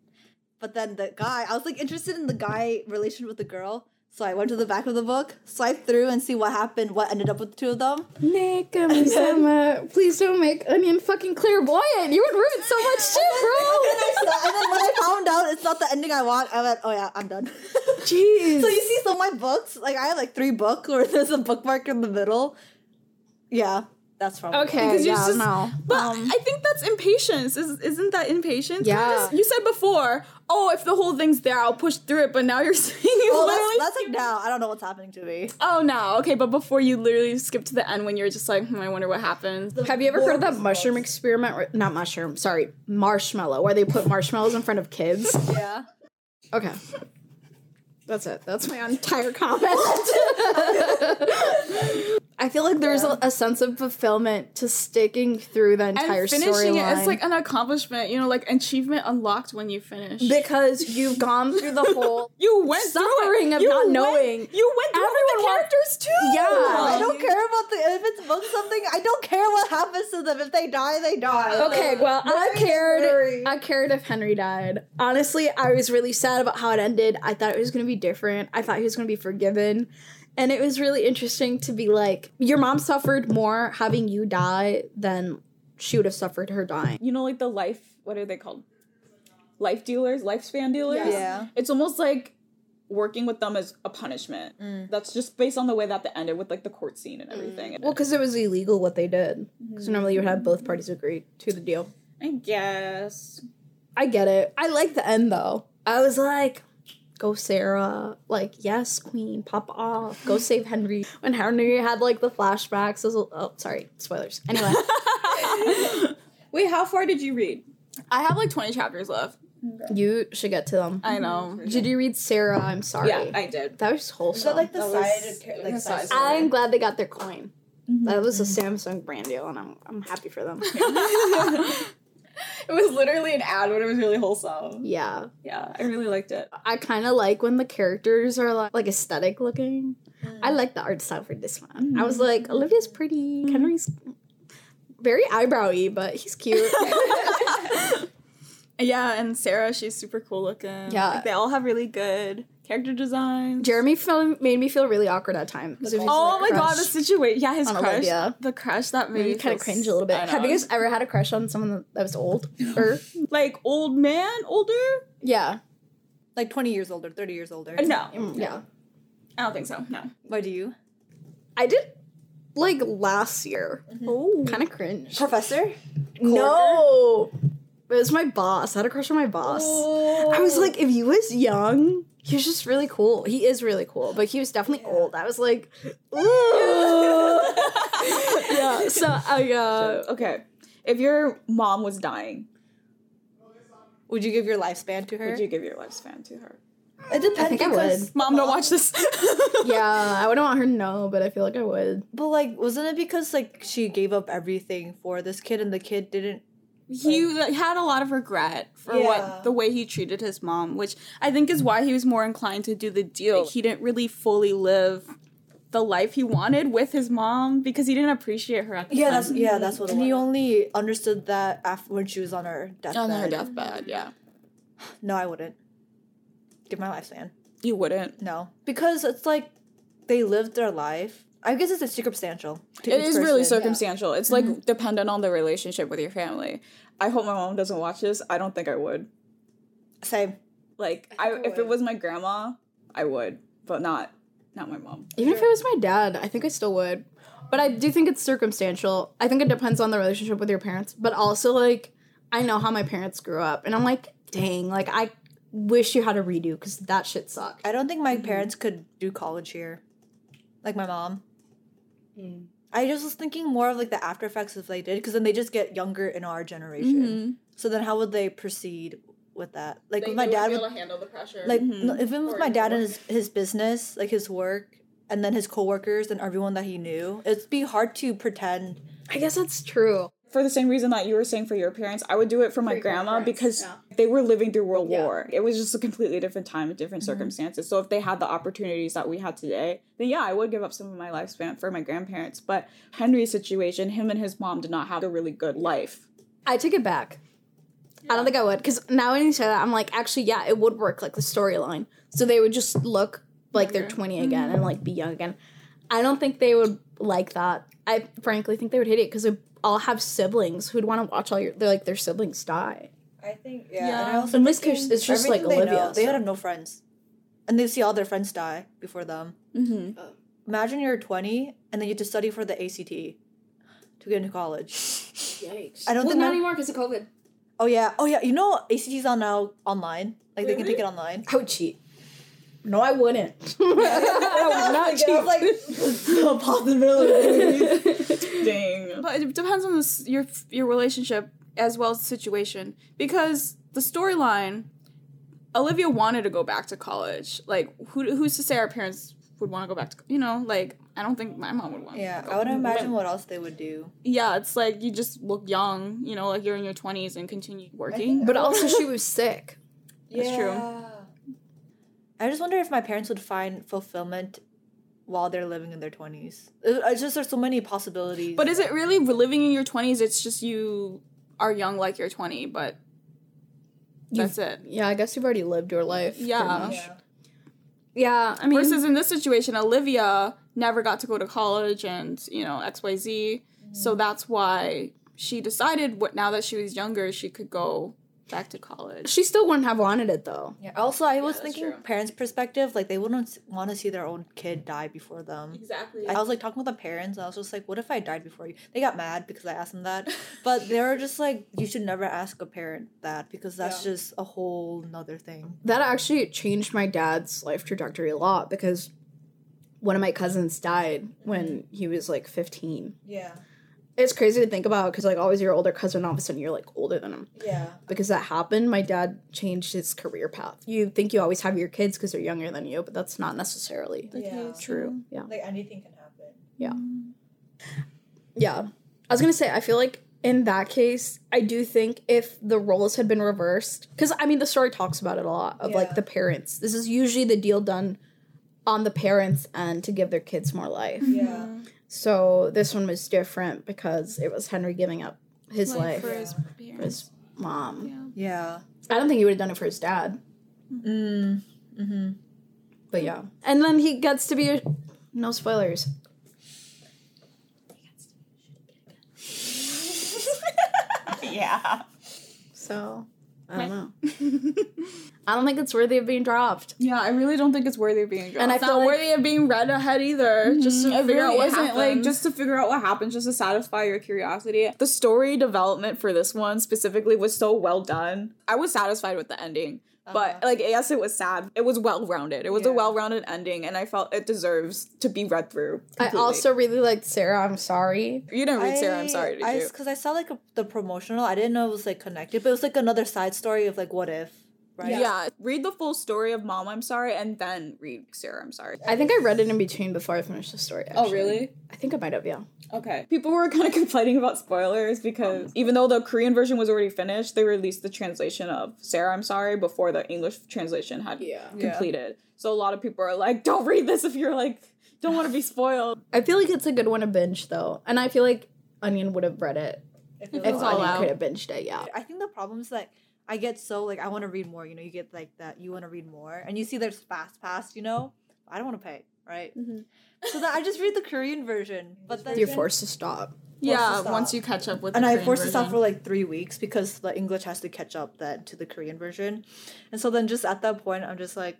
But then the guy, I was like interested in the guy relation with the girl, so I went to the back of the book, swiped through, and see what happened, what ended up with the two of them. Nick, Misama, please don't make Onion fucking clairvoyant. You would ruin so much shit, [laughs] And bro. I saw- and then when I found out it's not the ending I want, I went, oh yeah, I'm done. Jeez. So you see, so my books, like I have like three books where there's a bookmark in the middle. Yeah, that's from okay, Because you're yeah, just- no. But Um, I think that's impatience. Is, isn't that impatience? Yeah. Just- You said before, oh, if the whole thing's there, I'll push through it. But now you're [laughs] saying you Oh, literally. that's, that's like now. I don't know what's happening to me. oh, no. Okay, but before you literally skip to the end when you're just like, hmm, I wonder what happens. Have you ever heard of that mushroom experiment? Where- Not mushroom, sorry, marshmallow, where they put [laughs] marshmallows in front of kids. Yeah. Okay. That's it. That's my entire [laughs] comment. I feel like there's a, a sense of fulfillment to sticking through the entire and finishing it storyline. is like an accomplishment, you know, like achievement unlocked when you finish. because you've [laughs] gone through the whole [laughs] you went suffering through of You not went- knowing. You went through it with the Everyone wa- characters too. Yeah. I don't care about the if it's book something. I don't care what happens to them. If they die, they die. Okay, well, I cared. scary. I cared if Henry died. Honestly, I was really sad about how it ended. I thought it was going to be different. I thought he was going to be forgiven. And it was really interesting to be like, your mom suffered more having you die than she would have suffered her dying. You know, like the life. What are they called? Life dealers, lifespan dealers. Yeah. It's almost like working with them as a punishment. Mm. That's just based on the way that they ended with like the court scene and everything. Well, because it was illegal what they did. Because normally you would have both parties agree to the deal. I guess. I get it. I like the end though. I was like, go Sarah. Like, yes, queen, pop off. Go save Henry. When Henry had like the flashbacks, was, oh, sorry, spoilers. Anyway, [laughs] Wait, how far did you read? I have like 20 chapters left. you should get to them. I know. Mm-hmm. Did you read Sarah? I'm sorry. Yeah, I did. that was Is wholesome. that like the That side, was- like the side side story? I'm glad they got their coin. Mm-hmm. That was a mm-hmm. Samsung brand deal, and I'm I'm happy for them. [laughs] [laughs] [laughs] It was literally an ad, but it was really wholesome. yeah, Yeah, I really liked it. I kind of like when the characters are like, like aesthetic looking. I mm. like the art style for this one. I was mm. like, Olivia's pretty. Henry's very eyebrowy, but he's cute. [laughs] [laughs] Yeah, and Sarah, she's super cool looking. Yeah. Like, they all have really good character design. Jeremy felt, made me feel really awkward at times. 'cause of Oh like, my god, the situation. Yeah, his crush. Olivia. The crush that made made me me kind of cringe a little bit. Have you guys ever had a crush on someone that was old? Or like old man, older? yeah, Like 20 years older, 30 years older. Uh, No, Mm, yeah. I don't think so. No. Why do you? I did like last year. Oh, Kind of cringe. Professor? No, it was my boss. I had a crush on my boss. I was like, if he was young, he was just really cool. He is really cool, but he was definitely old. I was like, [laughs] ooh. yeah. So I uh, okay. If your mom was dying, Would you give your lifespan to her? would you give your lifespan to her? It depends. I think I would. Mom, don't watch this. [laughs] yeah, I wouldn't want her to know, but I feel like I would. But like, wasn't it because like she gave up everything for this kid and the kid didn't? He like, had a lot of regret for Yeah. what the way he treated his mom, which I think is why he was more inclined to do the deal. He didn't really fully live the life he wanted with his mom because he didn't appreciate her at the Yeah, time. that's yeah, that's what. And he only understood that after when she was on her deathbed. on her deathbed. Yeah, [sighs] No, I wouldn't. Give my lifespan. you wouldn't. No, because it's like they lived their life. I guess it's circumstantial. It is It each is really person. circumstantial. It's like mm-hmm. dependent on the relationship with your family. I hope my mom doesn't watch this. I don't think I would. Same. Like, I, I if it was my grandma, I would, but not not my mom. Even if it was my dad, I think I still would. But I do think it's circumstantial. I think it depends on the relationship with your parents. But also, like, I know how my parents grew up, and I'm like, dang, like I wish you had a redo because that shit sucked. I don't think my mm-hmm. parents could do college here, like my mom. I just was thinking more of like the after effects if they did, because then they just get younger in our generation. Mm-hmm. So then, how would they proceed with that? Like with my dad, would, to handle the pressure. like mm-hmm. no, if it was Or my your dad and his his business, like his work, and then his coworkers and everyone that he knew, it'd be hard to pretend. I guess that's true. For the same reason that you were saying for your parents, I would do it for my grandma because they were living through World War. It was just a completely different time and different mm-hmm. circumstances. So if they had the opportunities that we had today, then yeah, I would give up some of my lifespan for my grandparents. But Henry's situation, him and his mom did not have a really good life. I take it back. I don't think I would because now when you say that, I'm like, actually, yeah, it would work like the storyline. So they would just look like they're 20 mm-hmm. again and like be young again. I don't think they would like that. I frankly think they would hate it because they all have siblings who'd want to watch all your. They're like their siblings die. I think yeah. Yeah. And I also In this case, it's just, like, everything they know, Olivia, They so- have no friends, and they see all their friends die before them. Mm-hmm. Imagine you're 20 and then you have to study for the ACT to get into college. [laughs] Yikes. I don't well, think not my- anymore because of COVID. Oh yeah, oh yeah. You know ACT's on now online. Like they can take it online. I would cheat. No, I wouldn't. [laughs] [laughs] I would not cheat. I was like, [laughs] no possibility. Dang. But it depends on this, your your relationship as well as the situation because the storyline. Olivia wanted to go back to college. Like, who who's to say our parents would want to go back to? You know, like I don't think my mom would want. To. Yeah, to I would imagine what else they would do. Yeah, it's like you just look young. You know, like you're in your twenties and continue working. But also, she was sick. That's true. I just wonder if my parents would find fulfillment while they're living in their 20s. It- It's just there's so many possibilities. But is it really living in your twenties? It's just you are young like you're twenty, but that's it. Yeah, I guess you've already lived your life. Yeah. much. Yeah. Yeah, I mean, Versus in this situation, Olivia never got to go to college and, you know, XYZ. So mm-hmm. that's why she decided what now that she was younger, she could go back to college. she still wouldn't have wanted it though. Yeah. Also, I was thinking true. parents' perspective, like they wouldn't want to see their own kid die before them. Exactly. I was like talking with the parents, and I was just like, "What if I died before you?" They got mad because I asked them that, [laughs] but they were just like, "You should never ask a parent that because that's just a whole nother thing." That actually changed my dad's life trajectory a lot because one of my cousins died when he was like 15. Yeah. It's crazy to think about because like always your older cousin, all of a sudden you're like older than him. Yeah. Because that happened, my dad changed his career path. You think you always have your kids because they're younger than you, but that's not necessarily Yeah. true. Yeah. Like anything can happen. Yeah. Yeah. I was going to say, I feel like in that case, I do think if the roles had been reversed, because I mean, the story talks about it a lot of Yeah. like the parents. This is usually the deal done on the parents' end to give their kids more life. Yeah. Mm-hmm. So this one was different because it was Henry giving up his life for for his his, parents. mom. Yeah. I don't think he would have done it for his dad. Mm. Mm-hmm. But yeah. And then he gets to be a, no spoilers. [laughs] [laughs] Yeah. So I don't know. [laughs] I don't think it's worthy of being dropped. Yeah, I really don't think it's worthy of being dropped. And I it's feel not like- worthy of being read ahead either. Mm-hmm. Just to It figure really out what isn't like just to figure out what happens, just to satisfy your curiosity. The story development for this one specifically was so well done. I was satisfied with the ending. But uh-huh. like yes, it was sad. It was well rounded. It was a well rounded ending, and I felt it deserves to be read through. I also really liked Sarah. I'm sorry. you didn't read Sarah. I'm sorry. Did I, you? Because I saw like a, the promotional. I didn't know it was like connected, but it was like another side story of like what if, right? Yeah. read the full story of Mom. I'm sorry, and then read Sarah. I'm sorry. I think I read it in between before I finished the story. Oh, really? I think I might have. Yeah. Okay. People were kind of complaining about spoilers because even though the Korean version was already finished, they released the translation of Sarah, I'm sorry, before the English translation had yeah. completed. Yeah. So a lot of people are like, don't read this if you're like, don't want to be [sighs] spoiled. I feel like it's a good one to binge though, and I feel like Onion would have read it If it if all Onion out. could have binged it. Yeah. I think the problem is like I get so like I want to read more. You know, you get like that you want to read more, and you see there's fast pass. You know, I don't want to pay, right? Mm-hmm. So that I just read the Korean version, but then You're forced to stop. yeah, stop. once you catch up with and the I Korean forced to stop for like three weeks because the English has to catch up that to the Korean version, and so then just at that point I'm just like,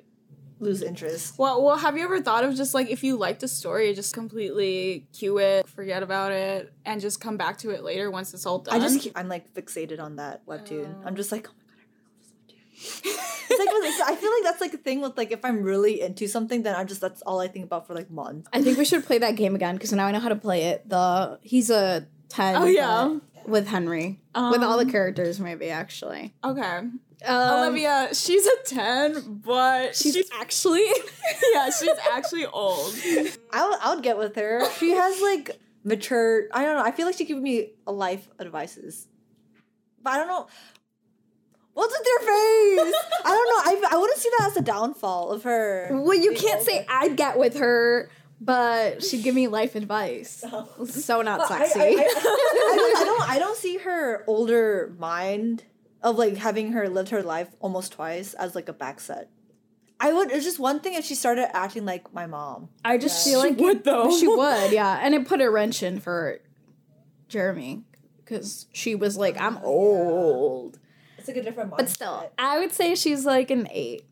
lose interest. Well, well, have you ever thought of just like if you liked a story, just completely cue it, forget about it, and just come back to it later once it's all done? I just I'm like fixated on that webtoon. Oh. I'm just like, oh my god, I really love this webtoon. [laughs] it's like I feel like that's like a thing with like if I'm really into something, then I'm just that's all I think about for like months. I think we should play that game again because now I know how to play it. The he's a ten. Oh, yeah. but with Henry with all the Um, characters maybe actually. okay. Um, Olivia, she's a ten, but she's, she's actually [laughs] yeah, she's actually old. I would, I would get with her. She has like mature. I don't know. I feel like she gives me life advices, but I don't know. What's with their face? I don't know. I, I wouldn't see that as a downfall of her. well, you can't say. I'd get with her, but she'd give me life advice. Oh. So not But I- sexy. I, I, I don't, [laughs] I don't. I don't see her older mind of like having her lived her life almost twice as like a backset. I would. It's just one thing if she started acting like my mom. I just feel like she would though. she [laughs] would, yeah, and it put a wrench in for Jeremy because she was like, "I'm oh, old," It's like a different mindset. but still, I would say she's like an eight.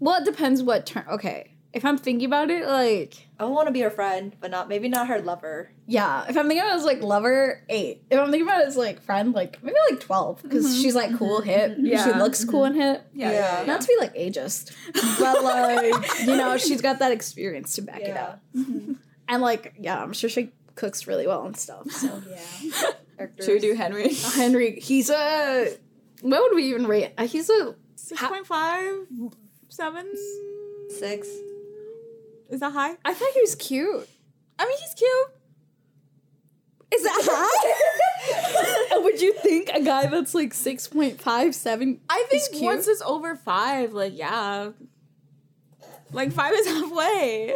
Well, it depends what turn. Okay, if I'm thinking about it, like I want to be her friend, but not maybe not her lover. yeah, if I'm thinking about it as like lover, eight. If I'm thinking about it as like friend, like maybe like twelve because mm-hmm. she's like cool, mm-hmm. hip. Yeah. She looks cool and hip. yeah, Yeah. yeah, yeah. Not to be like ageist, but [laughs] like you know, she's got that experience to back it Yeah. up. Mm-hmm. And like, yeah, I'm sure she cooks really well and stuff. So oh, Yeah. [laughs] Should we do Henry? [laughs] Henry, he's a what would we even rate? Uh, he's a Six point five, seven, Six. Is that high? I thought he was cute. I mean, he's cute. Is that high? And [laughs] would you think a guy that's like six point five seven? I think is cute? once it's over five, like yeah, like five is [laughs] halfway.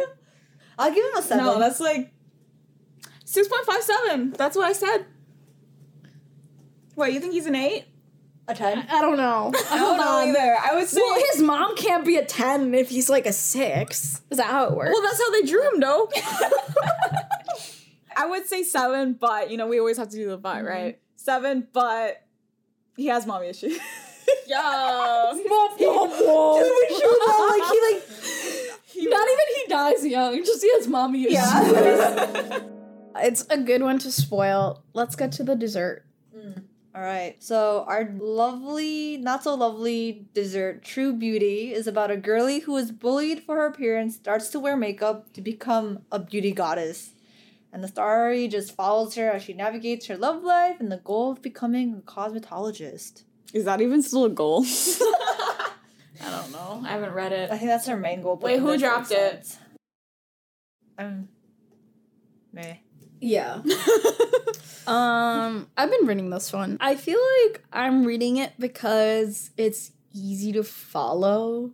I'll give him a seven. No, that's like six point five seven. That's what I said. What you think he's an eight? A ten. I don't know. [laughs] I don't know either. I would say. Well, his mom can't be a ten if he's like a six. Is that how it works? Well, that's how they drew him, though. [laughs] [laughs] I would say seven, but you know we always have to do the but, mm-hmm. right? Seven, but he has mommy issues. yeah. like he like Not even he dies young. Just he has mommy issues. yeah. It's a good one to spoil. Let's get to the dessert. Mm. All right. So our lovely, not so lovely dessert, True Beauty, is about a girlie who is bullied for her appearance, starts to wear makeup to become a beauty goddess. And the story just follows her as she navigates her love life and the goal of becoming a cosmetologist. Is that even still a goal? [laughs] I don't know. I haven't read it. I think that's her main goal. but Wait, who dropped it? sense. Um, meh. Yeah. [laughs] um, I've been reading this one. I feel like I'm reading it because it's easy to follow.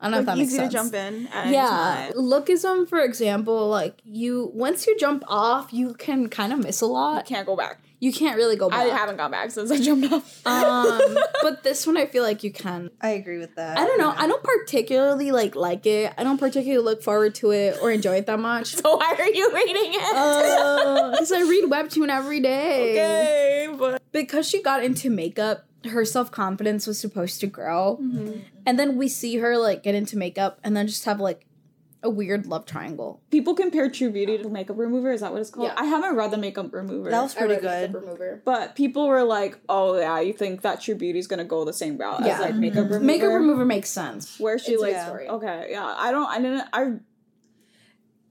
I don't know if that makes easy to jump in. Yeah, lookism, for example, like you once you jump off, you can kind of miss a lot. You can't go back. You can't really go back. I haven't gone back since I jumped off. Um, [laughs] but this one I feel like you can. I agree with that. I don't know. I don't particularly like like it. I don't particularly look forward to it or enjoy it that much. [laughs] so why are you reading it? Because I read webtoon every day. okay, but Because she got into makeup, her self confidence was supposed to grow, Mm-hmm. and then we see her like get into makeup and then just have like a weird love triangle. people compare True Beauty to Makeup Remover. Is that what it's called? Yeah. I haven't read the Makeup Remover. That was pretty good. Remover. but people were like, "Oh yeah, you think that True Beauty is gonna go the same route Yeah. as like Makeup mm-hmm. Remover?" Makeup Remover makes sense. where she It's like, good story. okay, yeah, I don't, I didn't, I.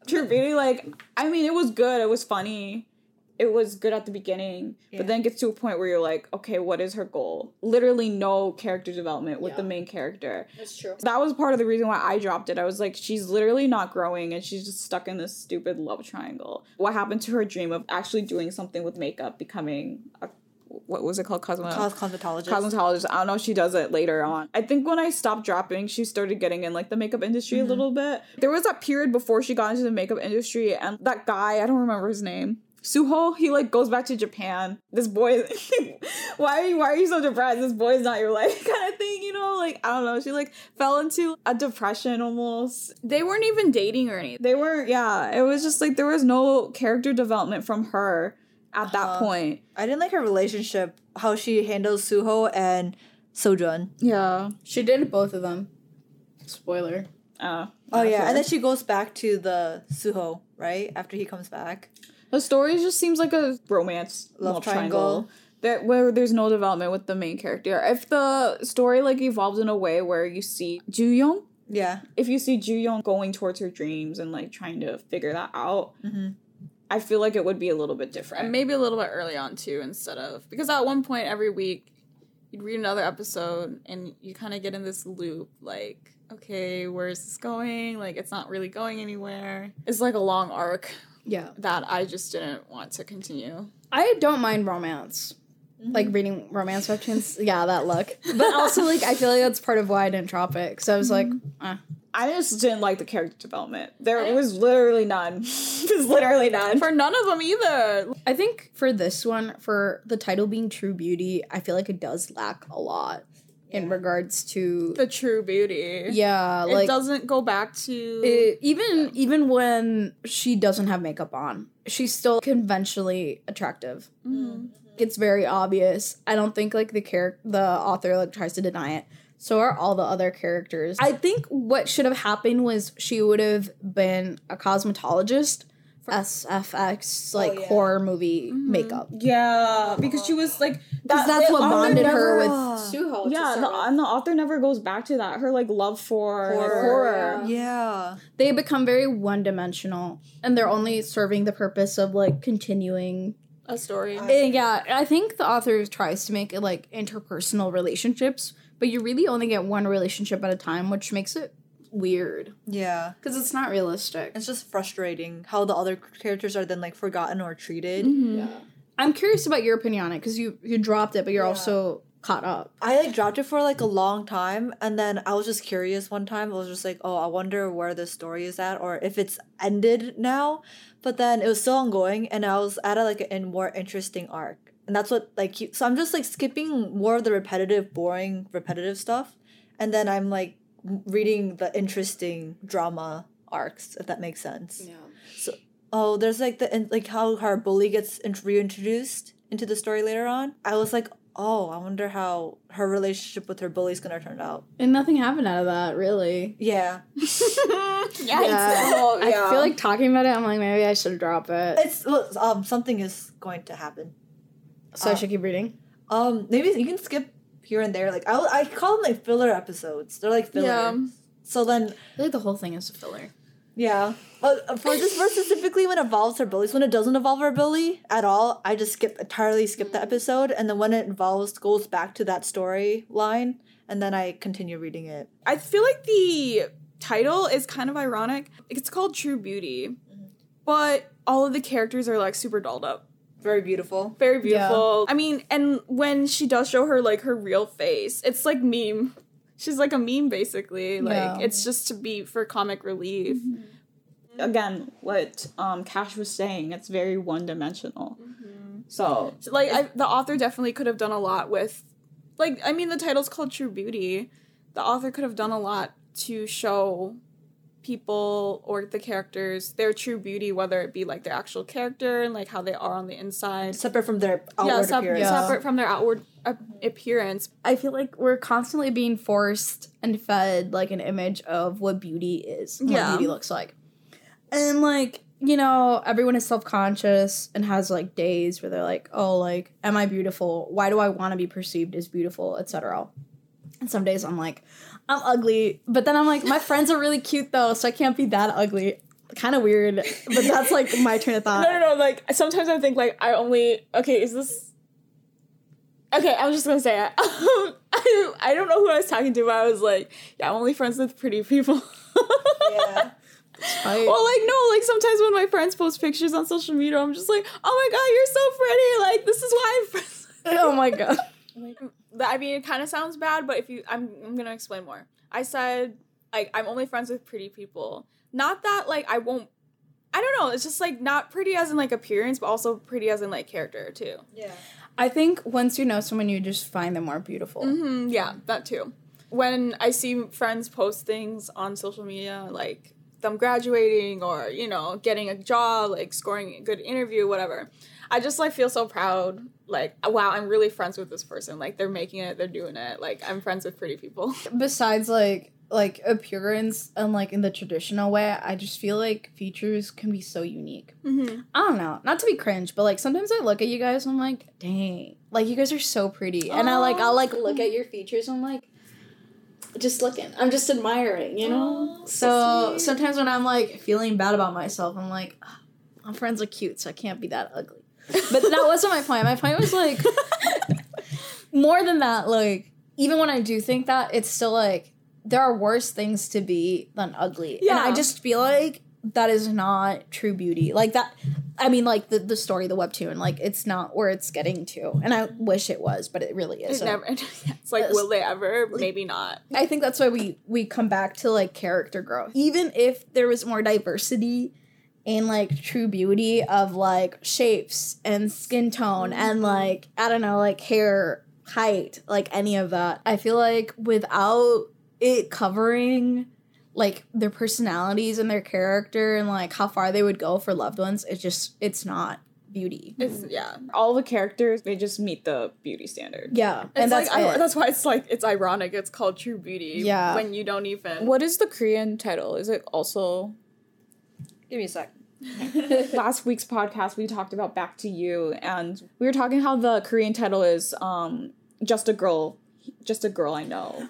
True Beauty, like, I mean, it was good. It was funny. It was good at the beginning, Yeah. but then it gets to a point where you're like, okay, what is her goal? Literally, no character development with the main character. That's true. That was part of the reason why I dropped it. I was like, she's literally not growing and she's just stuck in this stupid love triangle. What happened to her dream of actually doing something with makeup, becoming a what was it called? Cosmo Cos- cosmetologist. cosmetologist. I don't know if she does it later on. I think when I stopped dropping, she started getting in like the makeup industry a mm-hmm. little bit. There was that period before she got into the makeup industry, and that guy, I don't remember his name. Suho, he like goes back to Japan. This boy, [laughs] why are you why are you so depressed? This boy is not your life, [laughs] kind of thing, you know? Like I don't know. She like fell into a depression almost. They weren't even dating or anything. They weren't. yeah. It was just like there was no character development from her at that Uh-huh. point. I didn't like her relationship, how she handles Suho and Sojun. Yeah. She did both of them. Spoiler. Uh, Oh yeah, and then she goes back to the Suho right after he comes back. The story just seems like a romance Love triangle. There, where there's no development with the main character. If the story like evolves in a way where you see Ju Young, Yeah, if you see Ju Young going towards her dreams and like trying to figure that out, Mhm. I feel like it would be a little bit different. And maybe a little bit early on too, instead of because at one point every week you'd read another episode and you kind of get in this loop like, okay, where is this going? Like it's not really going anywhere. It's like a long arc Yeah. that I just didn't want to continue. I don't mind romance. Like reading romance webtoons. Yeah, that look. But also [laughs] like I feel like that's part of why I didn't drop it. Cause I was like, eh. I just didn't like the character development. There was literally none. [laughs] There's literally none. For none of them either. I think for this one, for the title being True Beauty, I feel like it does lack a lot in regards to The true beauty. yeah, like It doesn't go back to it- even even when she doesn't have makeup on, she's still conventionally attractive. Mhm. It's very obvious. I don't think like the character, the author like tries to deny it. So are all the other characters. I think what should have happened was she would have been a cosmetologist SFX oh, like yeah. horror movie mm-hmm. makeup. Yeah, because she was like Because that's what author bonded her with Suho. Yeah, the, and the author never goes back to that. Her like love for like, Horror, horror. yeah. they become very one dimensional and they're only serving the purpose of like continuing a story. And yeah i think the author tries to make it like interpersonal relationships but you really only get one relationship at a time which makes it weird Yeah. because it's not realistic It's just frustrating how the other characters are then like forgotten or treated. Mhm. i'm curious about your opinion on it because you you dropped it but you're Yeah. also caught up I like dropped it for like a long time and then I was just curious one time. I was just like, oh, I wonder where the story is at or if it's ended now. But then it was still ongoing and I was at a, like a more interesting arc. And that's what like keep- so I'm just like skipping more of the repetitive, boring, repetitive stuff. And then I'm like reading the interesting drama arcs, if that makes sense. yeah So, Oh, there's like the like how her bully gets reintroduced into the story later on. I was like, oh, I wonder how her relationship with her bully is gonna turn out. and nothing happened out of that really Yeah, [laughs] yeah. Oh, i feel like talking about it i'm like maybe i should drop it it's um something is going to happen. so i uh, should keep reading Um, maybe you can skip here and there. Like I I call them like filler episodes. They're like filler. Yeah. So then I feel like the whole thing is a filler yeah. Uh, for this verse specifically, when it involves her bullies, when it doesn't involve her bully at all, I just skip entirely skip the episode, and then when it involves goes back to that storyline, and then I continue reading it. I feel like the title is kind of ironic. It's called True Beauty, but all of the characters are like super dolled up. Very beautiful. Very beautiful. I mean, and when she does show her like her real face, it's like meme. She's like a meme basically. Like Yeah. it's just to be for comic relief. again what um Cash was saying. It's very one dimensional. So So, like I, the author definitely could have done a lot with like I mean the title's called True Beauty. The author could have done a lot to show people or the characters their true beauty whether it be like their actual character and like how they are on the inside. Separate from their outward yeah, sep- appearance. Yeah. separate from their outward ap- appearance. I feel like we're constantly being forced and fed like an image of what beauty is, and Yeah. what beauty looks like. And like, you know, everyone is self-conscious and has like days where they're like, "Oh, like am I beautiful? Why do I want to be perceived as beautiful?" etc. And some days I'm like, "I'm ugly." But then I'm like, "My friends are really cute though, so I can't be that ugly." Kind of weird, but that's like my train of [laughs] thought. No, no, no. Like sometimes I think like I only okay. Is this okay? I'm just gonna say it. [laughs] I, um, I don't know who I was talking to, but I was like, yeah, I'm only friends with pretty people. yeah. I- [laughs] well, like no, like sometimes when my friends post pictures on social media, I'm just like, oh my god, you're so pretty. Like this is why I'm friends. oh my god. That- I mean, it kind of sounds bad, but if you, I'm, I'm gonna explain more. I said like I'm only friends with pretty people. Not that like I won't. I don't know. It's just like not pretty as in like appearance, but also pretty as in like character too. Yeah. I think once you know someone, you just find them more beautiful. hmm yeah, that too. When I see friends post things on social media, like them graduating or you know getting a job, like scoring a good interview, whatever, I just like feel so proud. Like wow, I'm really friends with this person. Like they're making it, they're doing it. Like I'm friends with pretty people. [laughs] Besides, like like appearance and like in the traditional way, I just feel like features can be so unique. Mm-hmm. I don't know, not to be cringe, but like sometimes I look at you guys and I'm like, dang, like you guys are so pretty, and I like I'll like look at your features and I'm like, just looking, I'm just admiring, you know. Aw, so sometimes when I'm like feeling bad about myself, I'm like, "Ah, my friends are cute, so I can't be that ugly. But that wasn't my point. My point was like more than that. Like even when I do think that, it's still like there are worse things to be than ugly, and I just feel like that is not true beauty. Like that. I mean, like the, the story, the webtoon, like it's not where it's getting to, and I wish it was, but it really isn't. never. [laughs] It's like, will they ever? Maybe not. I think that's why we we come back to like character growth. Even if there was more diversity in like true beauty of like shapes and skin tone and mm-hmm. like I don't know, like hair height, like any of that. I feel like without it covering like their personalities and their character and like how far they would go for loved ones, it's just it's not beauty. It's mm. yeah. All the characters, they just meet the beauty standard. Yeah, It's and that's like I, that's why it's like it's ironic. It's called True Beauty. Yeah. When you don't even. What is the Korean title? Is it also Give me a sec. [laughs] last week's podcast we talked about Back to You and we were talking how the Korean title is um just a girl just a girl I know.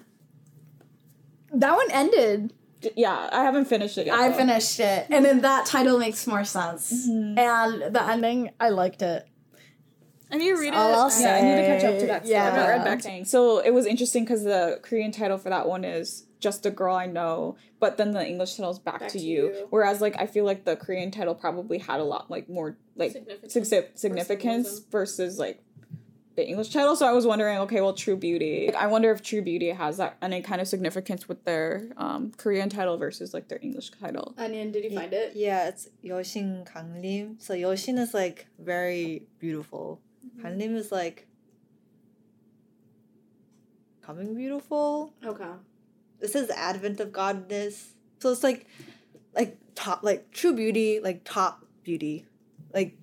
that one ended. Yeah, I haven't finished it yet. I though. finished it, and then that title makes more sense. Mhm. And the ending, I liked it. I need to read it. I'll Yeah, I need to catch up to that. yeah. I've not read back to So it was interesting because the Korean title for that one is "Just a Girl I Know," but then the English title is "Back, Back to, to you. You. Whereas, like, I feel like the Korean title probably had a lot like more like Significance. significance, significance versus like the English title. So I was wondering, okay, well, True Beauty. Like, I wonder if True Beauty has that any kind of significance with their um, Korean title versus like their English title. Onion, did you find it? Yeah, it's Yoshin Kanglim. So Yoshin is like very beautiful. Kanglim is like coming beautiful. Okay. This is Advent of Godness. So it's like like top like true beauty, like top beauty. Like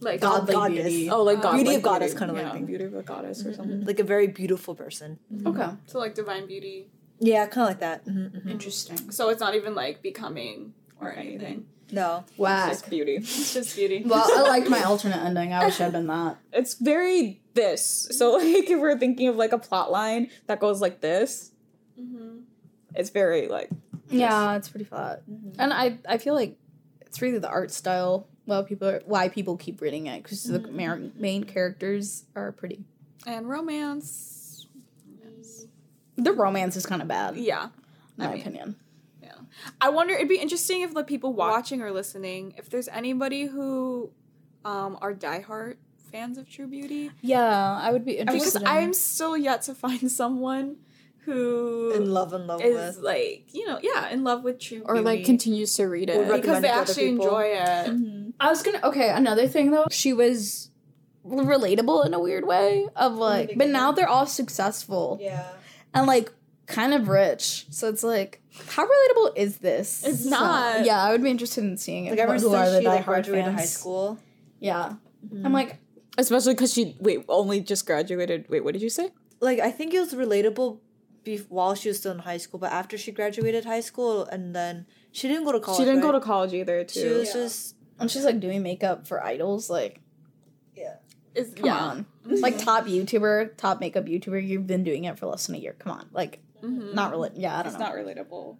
Like God Godly goddess. beauty. Oh, like God, Beauty like of goddess beauty. kinda like yeah, thing. beauty of a goddess or Mhm. something. like a very beautiful person. Okay, So like divine beauty. Yeah, kind of like that. Mhm, mhm. interesting. So it's not even like becoming or Or anything. anything. No. Whack. It's just beauty. [laughs] It's just beauty. Well, I liked my [laughs] alternate ending. I wish I'd been that. it's very this. So [laughs] like if we're thinking of like a plot line that goes like this, mm-hmm. It's very like Yeah, it's pretty flat, and I I feel like it's really the art style. Well, people are, why people keep reading it because the main, main characters are pretty. And romance. romance. The romance is kind of bad, in Yeah. my mean, opinion. Yeah, I wonder. It'd be interesting if the people watching or listening, if there's anybody who um, are diehard fans of True Beauty, Yeah, I would be interested. in- I'm still yet to find [laughs] someone who In love and love is with. like you know yeah in love with True or like continues to read Or it. recommend because they it actually enjoy it. Mhm. I was gonna okay. Another thing though, she was relatable in a weird way of like, but now they're all successful Yeah. and like kind of rich. So it's like, how relatable is this? It's So, not. yeah, I would be interested in seeing it. Like ever who since are the she like graduated fans. high school. Yeah, I'm like, Especially because she wait only just graduated. Wait, what did you say? Like I think it was relatable bef- while she was still in high school, but after she graduated high school and then she didn't go to college. she didn't go to college either. Too. She was Yeah. just and she's like doing makeup for idols. Like, yeah, Is come yeah. on, [laughs] like top YouTuber, top makeup YouTuber. You've been doing it for less than a year. Come on, like, Mhm. not really. Yeah, I don't it's know. not relatable.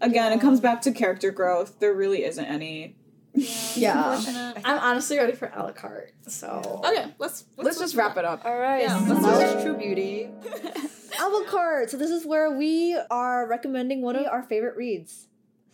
Again, it comes back to character growth. There really isn't any. Yeah. Unfortunate. I'm honestly ready for a la carte. So Okay, let's Let's just wrap it up. all right. Yeah, so let's that was True Beauty. [laughs] A la carte. So this is where we are recommending one of our favorite reads.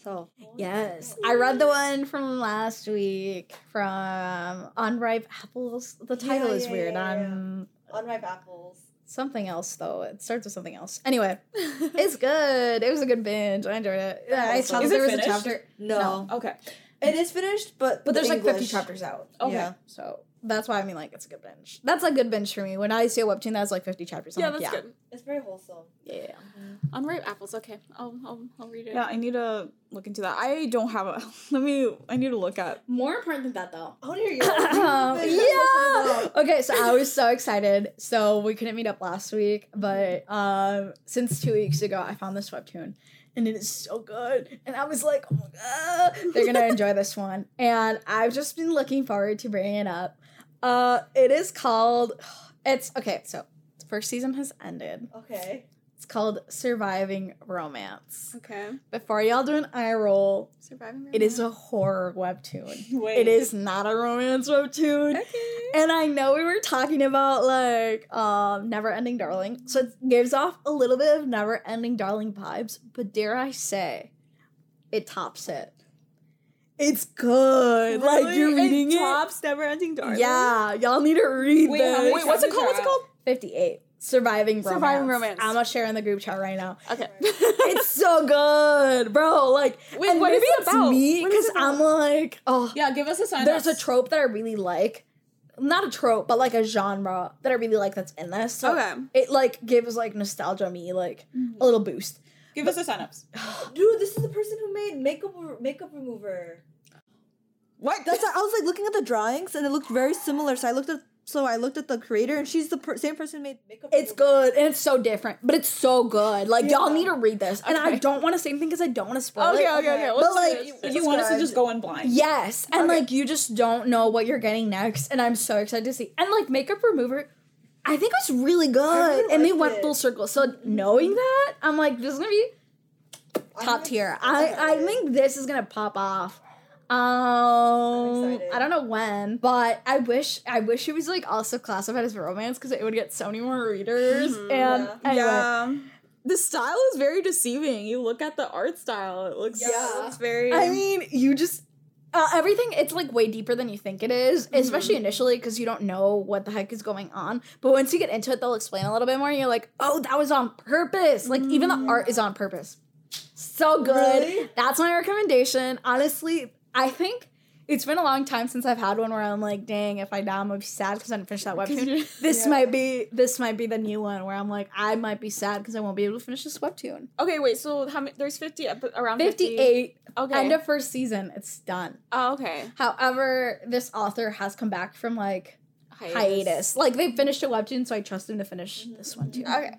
So Yes, I read the one from last week from Unripe Apples. The title Yeah, is yeah, weird. yeah, yeah. I'm um, unripe apples. something else though. It starts with something else. Anyway, [laughs] it's good. It was a good binge. I enjoyed it. Yeah, I saw it there was finished? a chapter, No. Okay. it is finished, but but there's like 50 chapters out. Okay. Yeah. So that's why I mean like it's a good binge. That's a good binge for me. When I see a webtoon that has like fifty chapters, I'm Yeah, like, that's yeah, good. It's very wholesome. yeah, yeah. Unripe apples. Okay, I'll I'll, I'll read it. Yeah, I need to look into that. I don't have a. [laughs] Let me. I need to look at. More important than that though. Oh, want to hear you. [laughs] Um, yeah. Okay, so I was so excited. So we couldn't meet up last week, but um, since two weeks ago, I found this webtoon, and it is so good. And I was like, oh my god, they're gonna [laughs] enjoy this one. And I've just been looking forward to bringing it up. Uh, it is called. [sighs] It's okay. So the first season has ended. Okay. It's called Surviving Romance. Okay. Before y'all do an eye roll, Surviving. Romance. it is a horror webtoon. [laughs] Wait. It is not a romance webtoon. Okay. And I know we were talking about like um Never Ending Darling. So it gives off a little bit of Never Ending Darling vibes, but dare I say, it tops it. It's good. Like you're reading it. Tops Never Ending Darling. Yeah, y'all need to read Wait, this. Wait, what's it called? What's it called? 58. Surviving Romance. Surviving Romance. I'm gonna share in the group chat right now. Okay. [laughs] It's so good, bro. Like, Wait, and what is maybe it it's about? me because it? I'm like, oh, Yeah, give us a sign. there's a trope that I really like. Not a trope, but like a genre that I really like that's in this. So Okay. it like gives like nostalgia me like mm-hmm. a little boost. Give us a synopsis. [sighs] Dude, this is the person who made makeup makeup remover. What? That's I was like looking at the drawings and it looked very similar. So I looked at so I looked at the creator and she's the per- same person who made makeup. It's remover. good and it's so different, but it's so good. Like y'all need to read this, and I don't want to say anything because I don't want to spoil Okay, it. okay, okay. But Let's like, this. you want us to just go in blind? Yes, and Okay. like you just don't know what you're getting next, and I'm so excited to see. And like makeup remover, I think it was really good, really and they went it. full circle. So knowing that, I'm like, this is gonna be top tier. I I think this is gonna pop off. Um. I don't know when, but I wish I wish it was like also classified as romance because it would get so many more readers. Mm-hmm. and yeah. anyway, Yeah. The style is very deceiving. You look at the art style; it looks, Yeah. it looks very. I mean, you just uh, everything. It's like way deeper than you think it is, especially initially because you don't know what the heck is going on. But once you get into it, they'll explain a little bit more. And you're like, oh, that was on purpose. Like even the art is on purpose. So good. Really? That's my recommendation. Honestly, I think. It's been a long time since I've had one where I'm like, dang, if I die, I'm gonna be sad because I didn't finish that webtoon. This might be this might be the new one where I'm like, I might be sad because I won't be able to finish this webtoon. Okay, wait. So how many? There's fifty. Around 58 Okay. end of first season, it's done. Oh, okay. However, this author has come back from like hiatus. Like they finished a webtoon, so I trust him to finish this one too. Mm-hmm. Okay.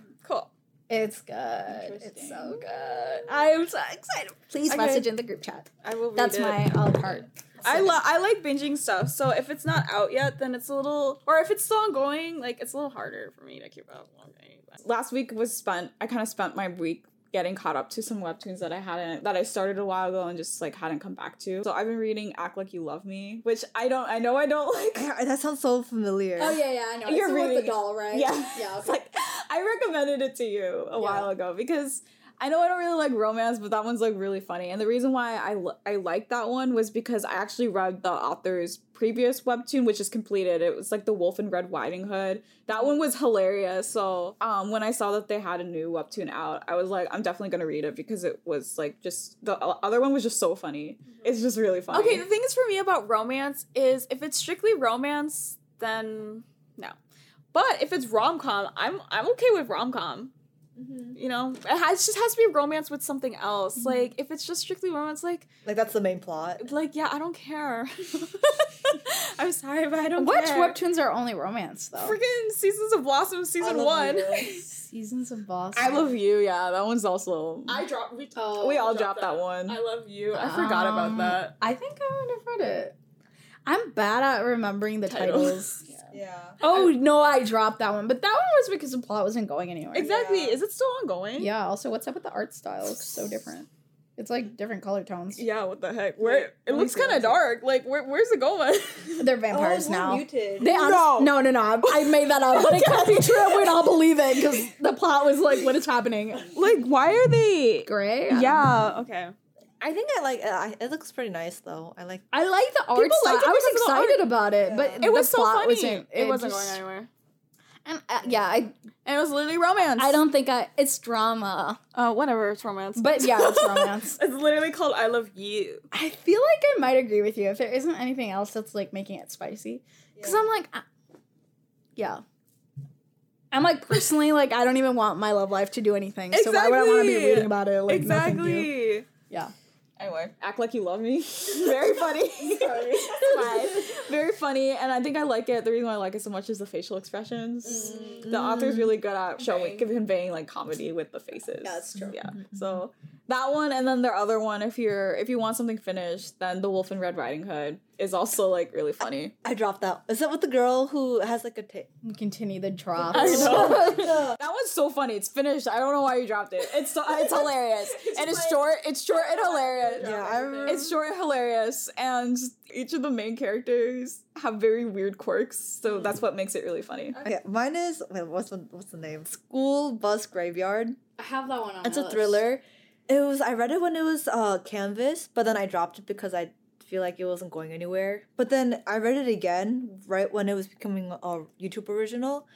Cool. It's good. It's so good. I'm so excited. Please Okay. message in the group chat. I will. Read That's it. my uh, part. I love I like binging stuff. So if it's not out yet, then it's a little, or if it's still ongoing, like it's a little harder for me to keep up. Okay. Last week was spent. I kind of spent my week getting caught up to some webtoons that I hadn't that I started a while ago and just like hadn't come back to. So I've been reading Act Like You Love Me, which I don't. I know I don't [laughs] like. [laughs] That sounds so familiar. Oh yeah, yeah, I know. You're it's with reading the doll, right? Yeah. yeah. [laughs] It's like [laughs] I recommended it to you a while ago because I know I don't really like romance, but that one's like really funny. And the reason why I l- I liked that one was because I actually read the author's previous webtoon, which is completed. It was like the Wolf in Red Riding Hood. That one was hilarious. So um, when I saw that they had a new webtoon out, I was like, I'm definitely gonna read it because it was like just the other one was just so funny. It's just really funny. Okay, the thing is for me about romance is if it's strictly romance, then. But if it's rom com, I'm I'm okay with rom com. You know, it has just has to be romance with something else. Like if it's just strictly romance, like Like that's the main plot. like yeah, I don't care. [laughs] [laughs] I'm sorry, but I don't Which care. webtoons are only romance though? Freaking Seasons of Blossom season love one. you. [laughs] Seasons of Boss. I love you. Yeah, that one's also. I dropped. We, Oh, we all dropped that one. I love you. I forgot about Um, that. I think I would have read it. I'm bad at remembering the Title. titles. Yeah. Oh no, I dropped that one, but that one was because the plot wasn't going anywhere. Exactly. Yeah. Is it still ongoing? Yeah. Also, what's up with the art style? It's so different. It's like different color tones. Yeah. What the heck? Where it looks kind of dark. Like where, where's it going? [laughs] They're Oh, vampires we're now. muted. They honest- no, no, no. I made that up, but it can't be [laughs] true. We'd all believe it because the plot was like, what is happening? like, why are they? Gray. Yeah. Okay. I think I like. Uh, it looks pretty nice though. I like. I like the art People style. liked it I was because of the excited about it, but it was the so plot funny. wasn't. it, wasn't just- going anywhere. And uh, yeah, I and it was literally romance. I don't think I it's drama. Uh, whatever, it's romance. But yeah, it's [laughs] romance. it's literally called "I Love Yoo." I feel like I might agree with you if there isn't anything else that's like making it spicy. Because I'm like, uh, yeah. I'm like personally like I don't even want my love life to do anything. So why would I want to be reading about it? Like, no, thank you. exactly. Yeah. Anyway, act like you love me. [laughs] Very funny. It's. Very funny, and I think I like it. The reason why I like it so much is the facial expressions. Mm. The author's really good at mm. showing, conveying like comedy with the faces. Yeah, that's true. Yeah. Mm-hmm. So that one, and then their other one, if you're if you want something finished, then The Wolf and Red Riding Hood is also like really funny. I dropped that. Is that with the girl who has like a tape? Continue the drop. I know. [laughs] that one's so funny. It's finished. I don't know why you dropped it. It's so, it's hilarious. [laughs] and it's short. It's short and hilarious. Yeah, I remember. It's short and hilarious, and each of the main characters have very weird quirks, so that's what makes it really funny. Okay, mine is wait, what's the what's the name? School Bus Graveyard. I have that one on. It's my a list. thriller. It was I read it when it was uh Canvas, but then I dropped it because I feel like it wasn't going anywhere. But then I read it again right when it was becoming a YouTube original.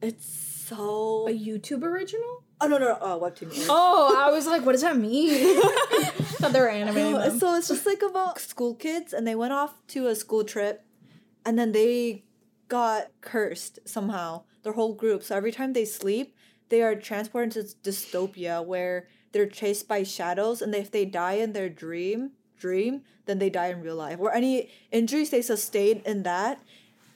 It's so A YouTube original? oh no no no uh, webtoon. [laughs] Oh, I was like, what does that mean? [laughs] Thought they were so it's just like about school kids and they went off to a school trip and then they got cursed somehow their whole group so every time they sleep they are transported this dystopia where they're chased by shadows and if they die in their dream dream then they die in real life or any injuries they sustain in that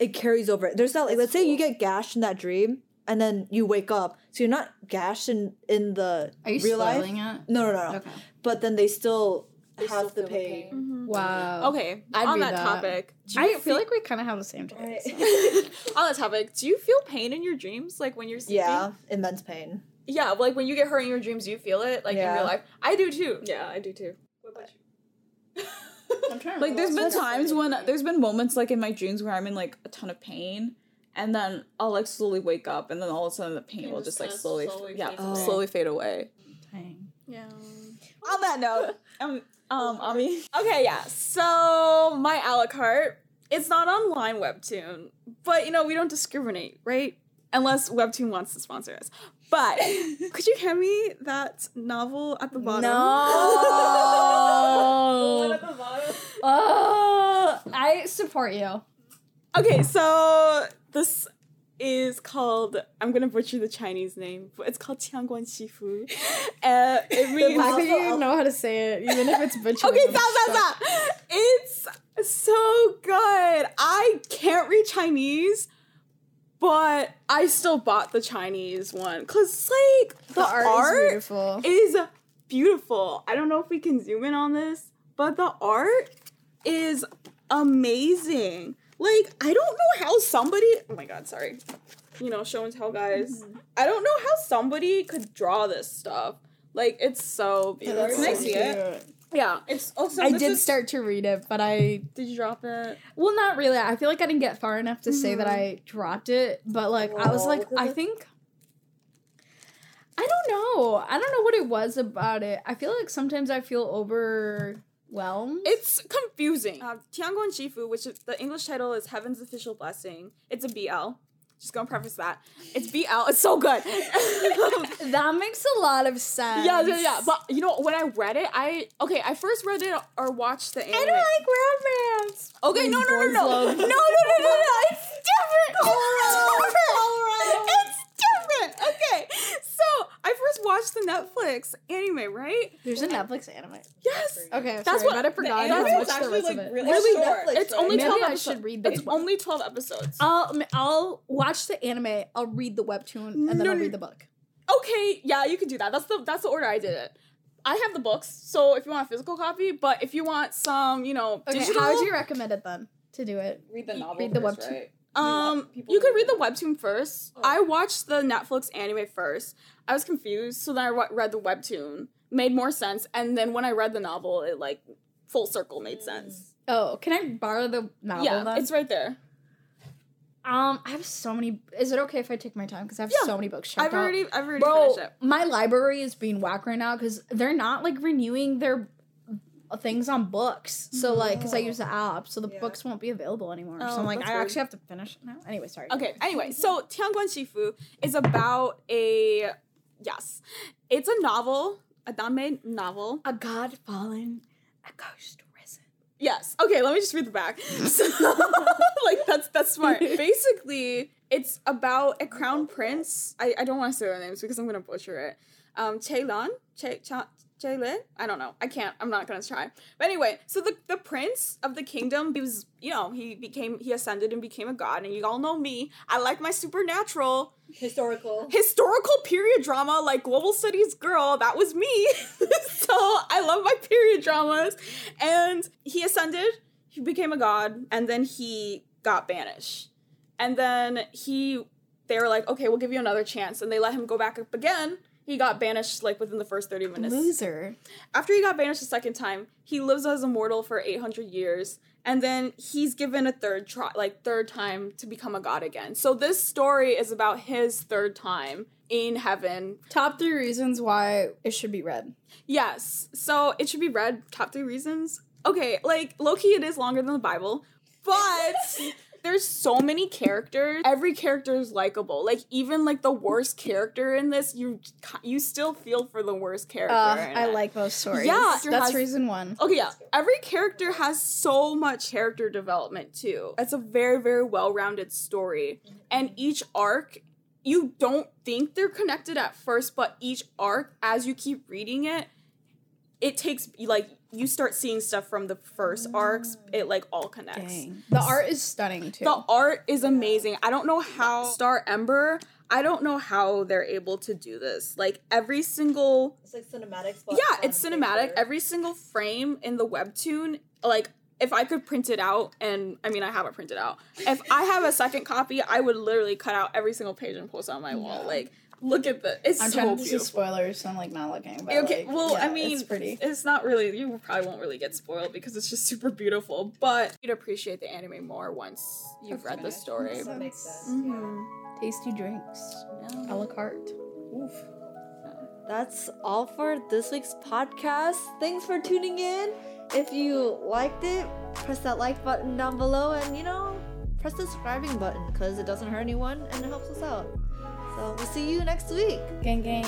it carries over there's not like let's say you get gashed in that dream and then you wake up so you're not gashed in in the Are you real life spoiling it? no no no no Okay. but then they still have the pain. Mm-hmm. Wow. Okay, I'd on that, that. topic, do you I feel like we kind of have the same taste. [laughs] on that topic, do you feel pain in your dreams, like when you're sleeping? yeah, immense pain. yeah, like when you get hurt in your dreams, you feel it, like in real life? I do too. Yeah, I do too. What about you? I'm trying to [laughs] Like there's been times when there's been moments like in my dreams where I'm in like a ton of pain and then I'll like slowly wake up and then all of a sudden the pain will just like just slowly, slowly yeah fades away. slowly fade away. Dang. Yeah. On that note, [laughs] um um Ami, [laughs] Okay, yeah. So my a la carte, it's not online webtoon, but you know we don't discriminate, right? Unless webtoon wants to sponsor us. But [laughs] could you hand me that novel at the bottom? No. at the bottom. oh, I support you. Okay, so this is called I'm gonna butcher the Chinese name, but it's called Tiangguan Shifu. [laughs] Uh, it The means fact that you know how to say it, even if it's butchered. Okay, stop, stop, stop. It's so good. I can't read Chinese, but I still bought the Chinese one because, like, the, The art, art, is beautiful. is beautiful. I don't know if we can zoom in on this, but the art is amazing. Like, I don't know how somebody. Oh my god, sorry. You know, show and tell, guys. I don't know how somebody could draw this stuff. Like, it's so beautiful. Can I see it? Yeah, it's also. I did is- start to read it, but I Did you drop it? well, not really. I feel like I didn't get far enough to say that I dropped it, but like I was like, I think. I don't know. I don't know what it was about it. I feel like sometimes I feel overwhelmed. It's confusing. Uh, Tiangguan Shifu, which is, the English title is Heaven's Official Blessing. It's a BL. Just gonna preface that. It's BL. It's so good. [laughs] that makes a lot of sense. yeah, yeah, yeah. But you know, when I read it, I okay. I first read it or watched the anime. I don't like romance. Okay, no, no, no, no, [laughs] no, no, no, no, no. It's different. I first watched the Netflix anime, right? There's a Netflix anime. Yes. Okay, That's sorry, what- I forgot the how anime much is the rest. Really Really short. Netflix, It's only right? twelve Maybe I episodes. should read the It's book. only twelve episodes. I'll I'll watch the anime. I'll read the webtoon and then No, I'll read the book. Okay, yeah, you can do that. That's the that's the order I did it. I have the books, so if you want a physical copy, but if you want some, you know, Okay, digital, how would you recommend it then to do it? read the novel. read the first, webtoon. right? Um, people you could read read the webtoon first. I watched the Netflix anime first. I was confused, so then I read the webtoon. Made more sense, and then when I read the novel, it like full circle made sense. Oh, can I borrow the novel yeah, then? it's right there. um, I have so many. Is it okay if I take my time? Because I have Yeah. so many books. I've checked out. I've already Bro, finished it. my library is being whacked right now because they're not like renewing their things on books. So like, because I use the app, so the Yeah. books won't be available anymore. so Oh, I'm like, I weird. actually have to finish it now. Anyway, sorry. Okay, [laughs] anyway, so Tianguan Shifu is about a yes. It's a novel, a Danmei novel. A god fallen, a ghost risen. Yes. Okay, let me just read the back. [laughs] So, [laughs] like that's that's smart. Basically, it's about a crown prince. I, I don't want to say their names because I'm gonna butcher it. Um, Ceylan, Che Cha Cheyle. I don't know. I can't. I'm not gonna try. But anyway, so the the prince of the kingdom, he was you know he became he ascended and became a god. And you all know me. I like my supernatural Historical. historical period drama like global studies girl that was me [laughs] so i love my period dramas and he ascended he became a god and then he got banished and then he they were like okay we'll give you another chance and they let him go back up again he got banished like within the first 30 minutes Loser. after he got banished the second time, he lives as a mortal for 800 years and then he's given a third try like third time to become a god again. So this story is about his third time in heaven. Top three reasons why it should be read. Yes. So it should be read top 3 reasons. Okay, like low-key it is longer than the Bible, but [laughs] there's so many characters. Every character is likable. Like even like the worst character in this, you you still feel for the worst character. Uh, I it. like those stories. Yeah, that's has- reason one. Okay, yeah. Every character has so much character development too. It's a very, very well-rounded story. And each arc, you don't think they're connected at first, but each arc, as you keep reading it, it takes like you start seeing stuff from the first arcs. It like all connects. Dang. The art is stunning too. The art is amazing. I don't know how STARember. I don't know how they're able to do this. Like every single It's like cinematics. but yeah, it's cinematic. paper. Every single frame in the webtoon, like if I could print it out, and I mean I have it printed out. If I have a second copy, I would literally cut out every single page and post it on my wall. Like, look at the, it's I'm so trying to see spoilers, so I'm like not looking. But Okay, like, well, I mean, it's pretty. It's not really. You probably won't really get spoiled because it's just [laughs] super beautiful. But you'd appreciate the anime more once you've read the story. That makes sense. Mhm. Tasty drinks, Yeah. a la carte. Oof. That's all for this week's podcast. Thanks for tuning in. If you liked it, press that like button down below and, you know, press the subscribing button because it doesn't hurt anyone and it helps us out. So we'll see you next week. Gang gang.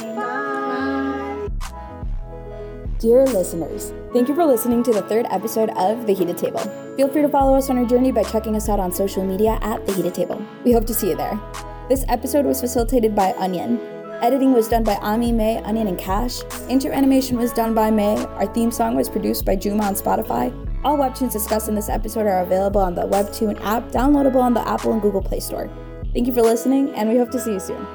Dear listeners, thank you for listening to the third episode of The Heated Table. Feel free to follow us on our journey by checking us out on social media at The Heated Table. We hope to see you there. This episode was facilitated by Onion. Editing was done by Ami, Mei, Onion, and Cash. Intro animation was done by Mei. Our theme song was produced by Jume on Spotify. All webtoons discussed in this episode are available on the Webtoon app, downloadable on the Apple and Google Play Store. Thank you for listening, and we hope to see you soon.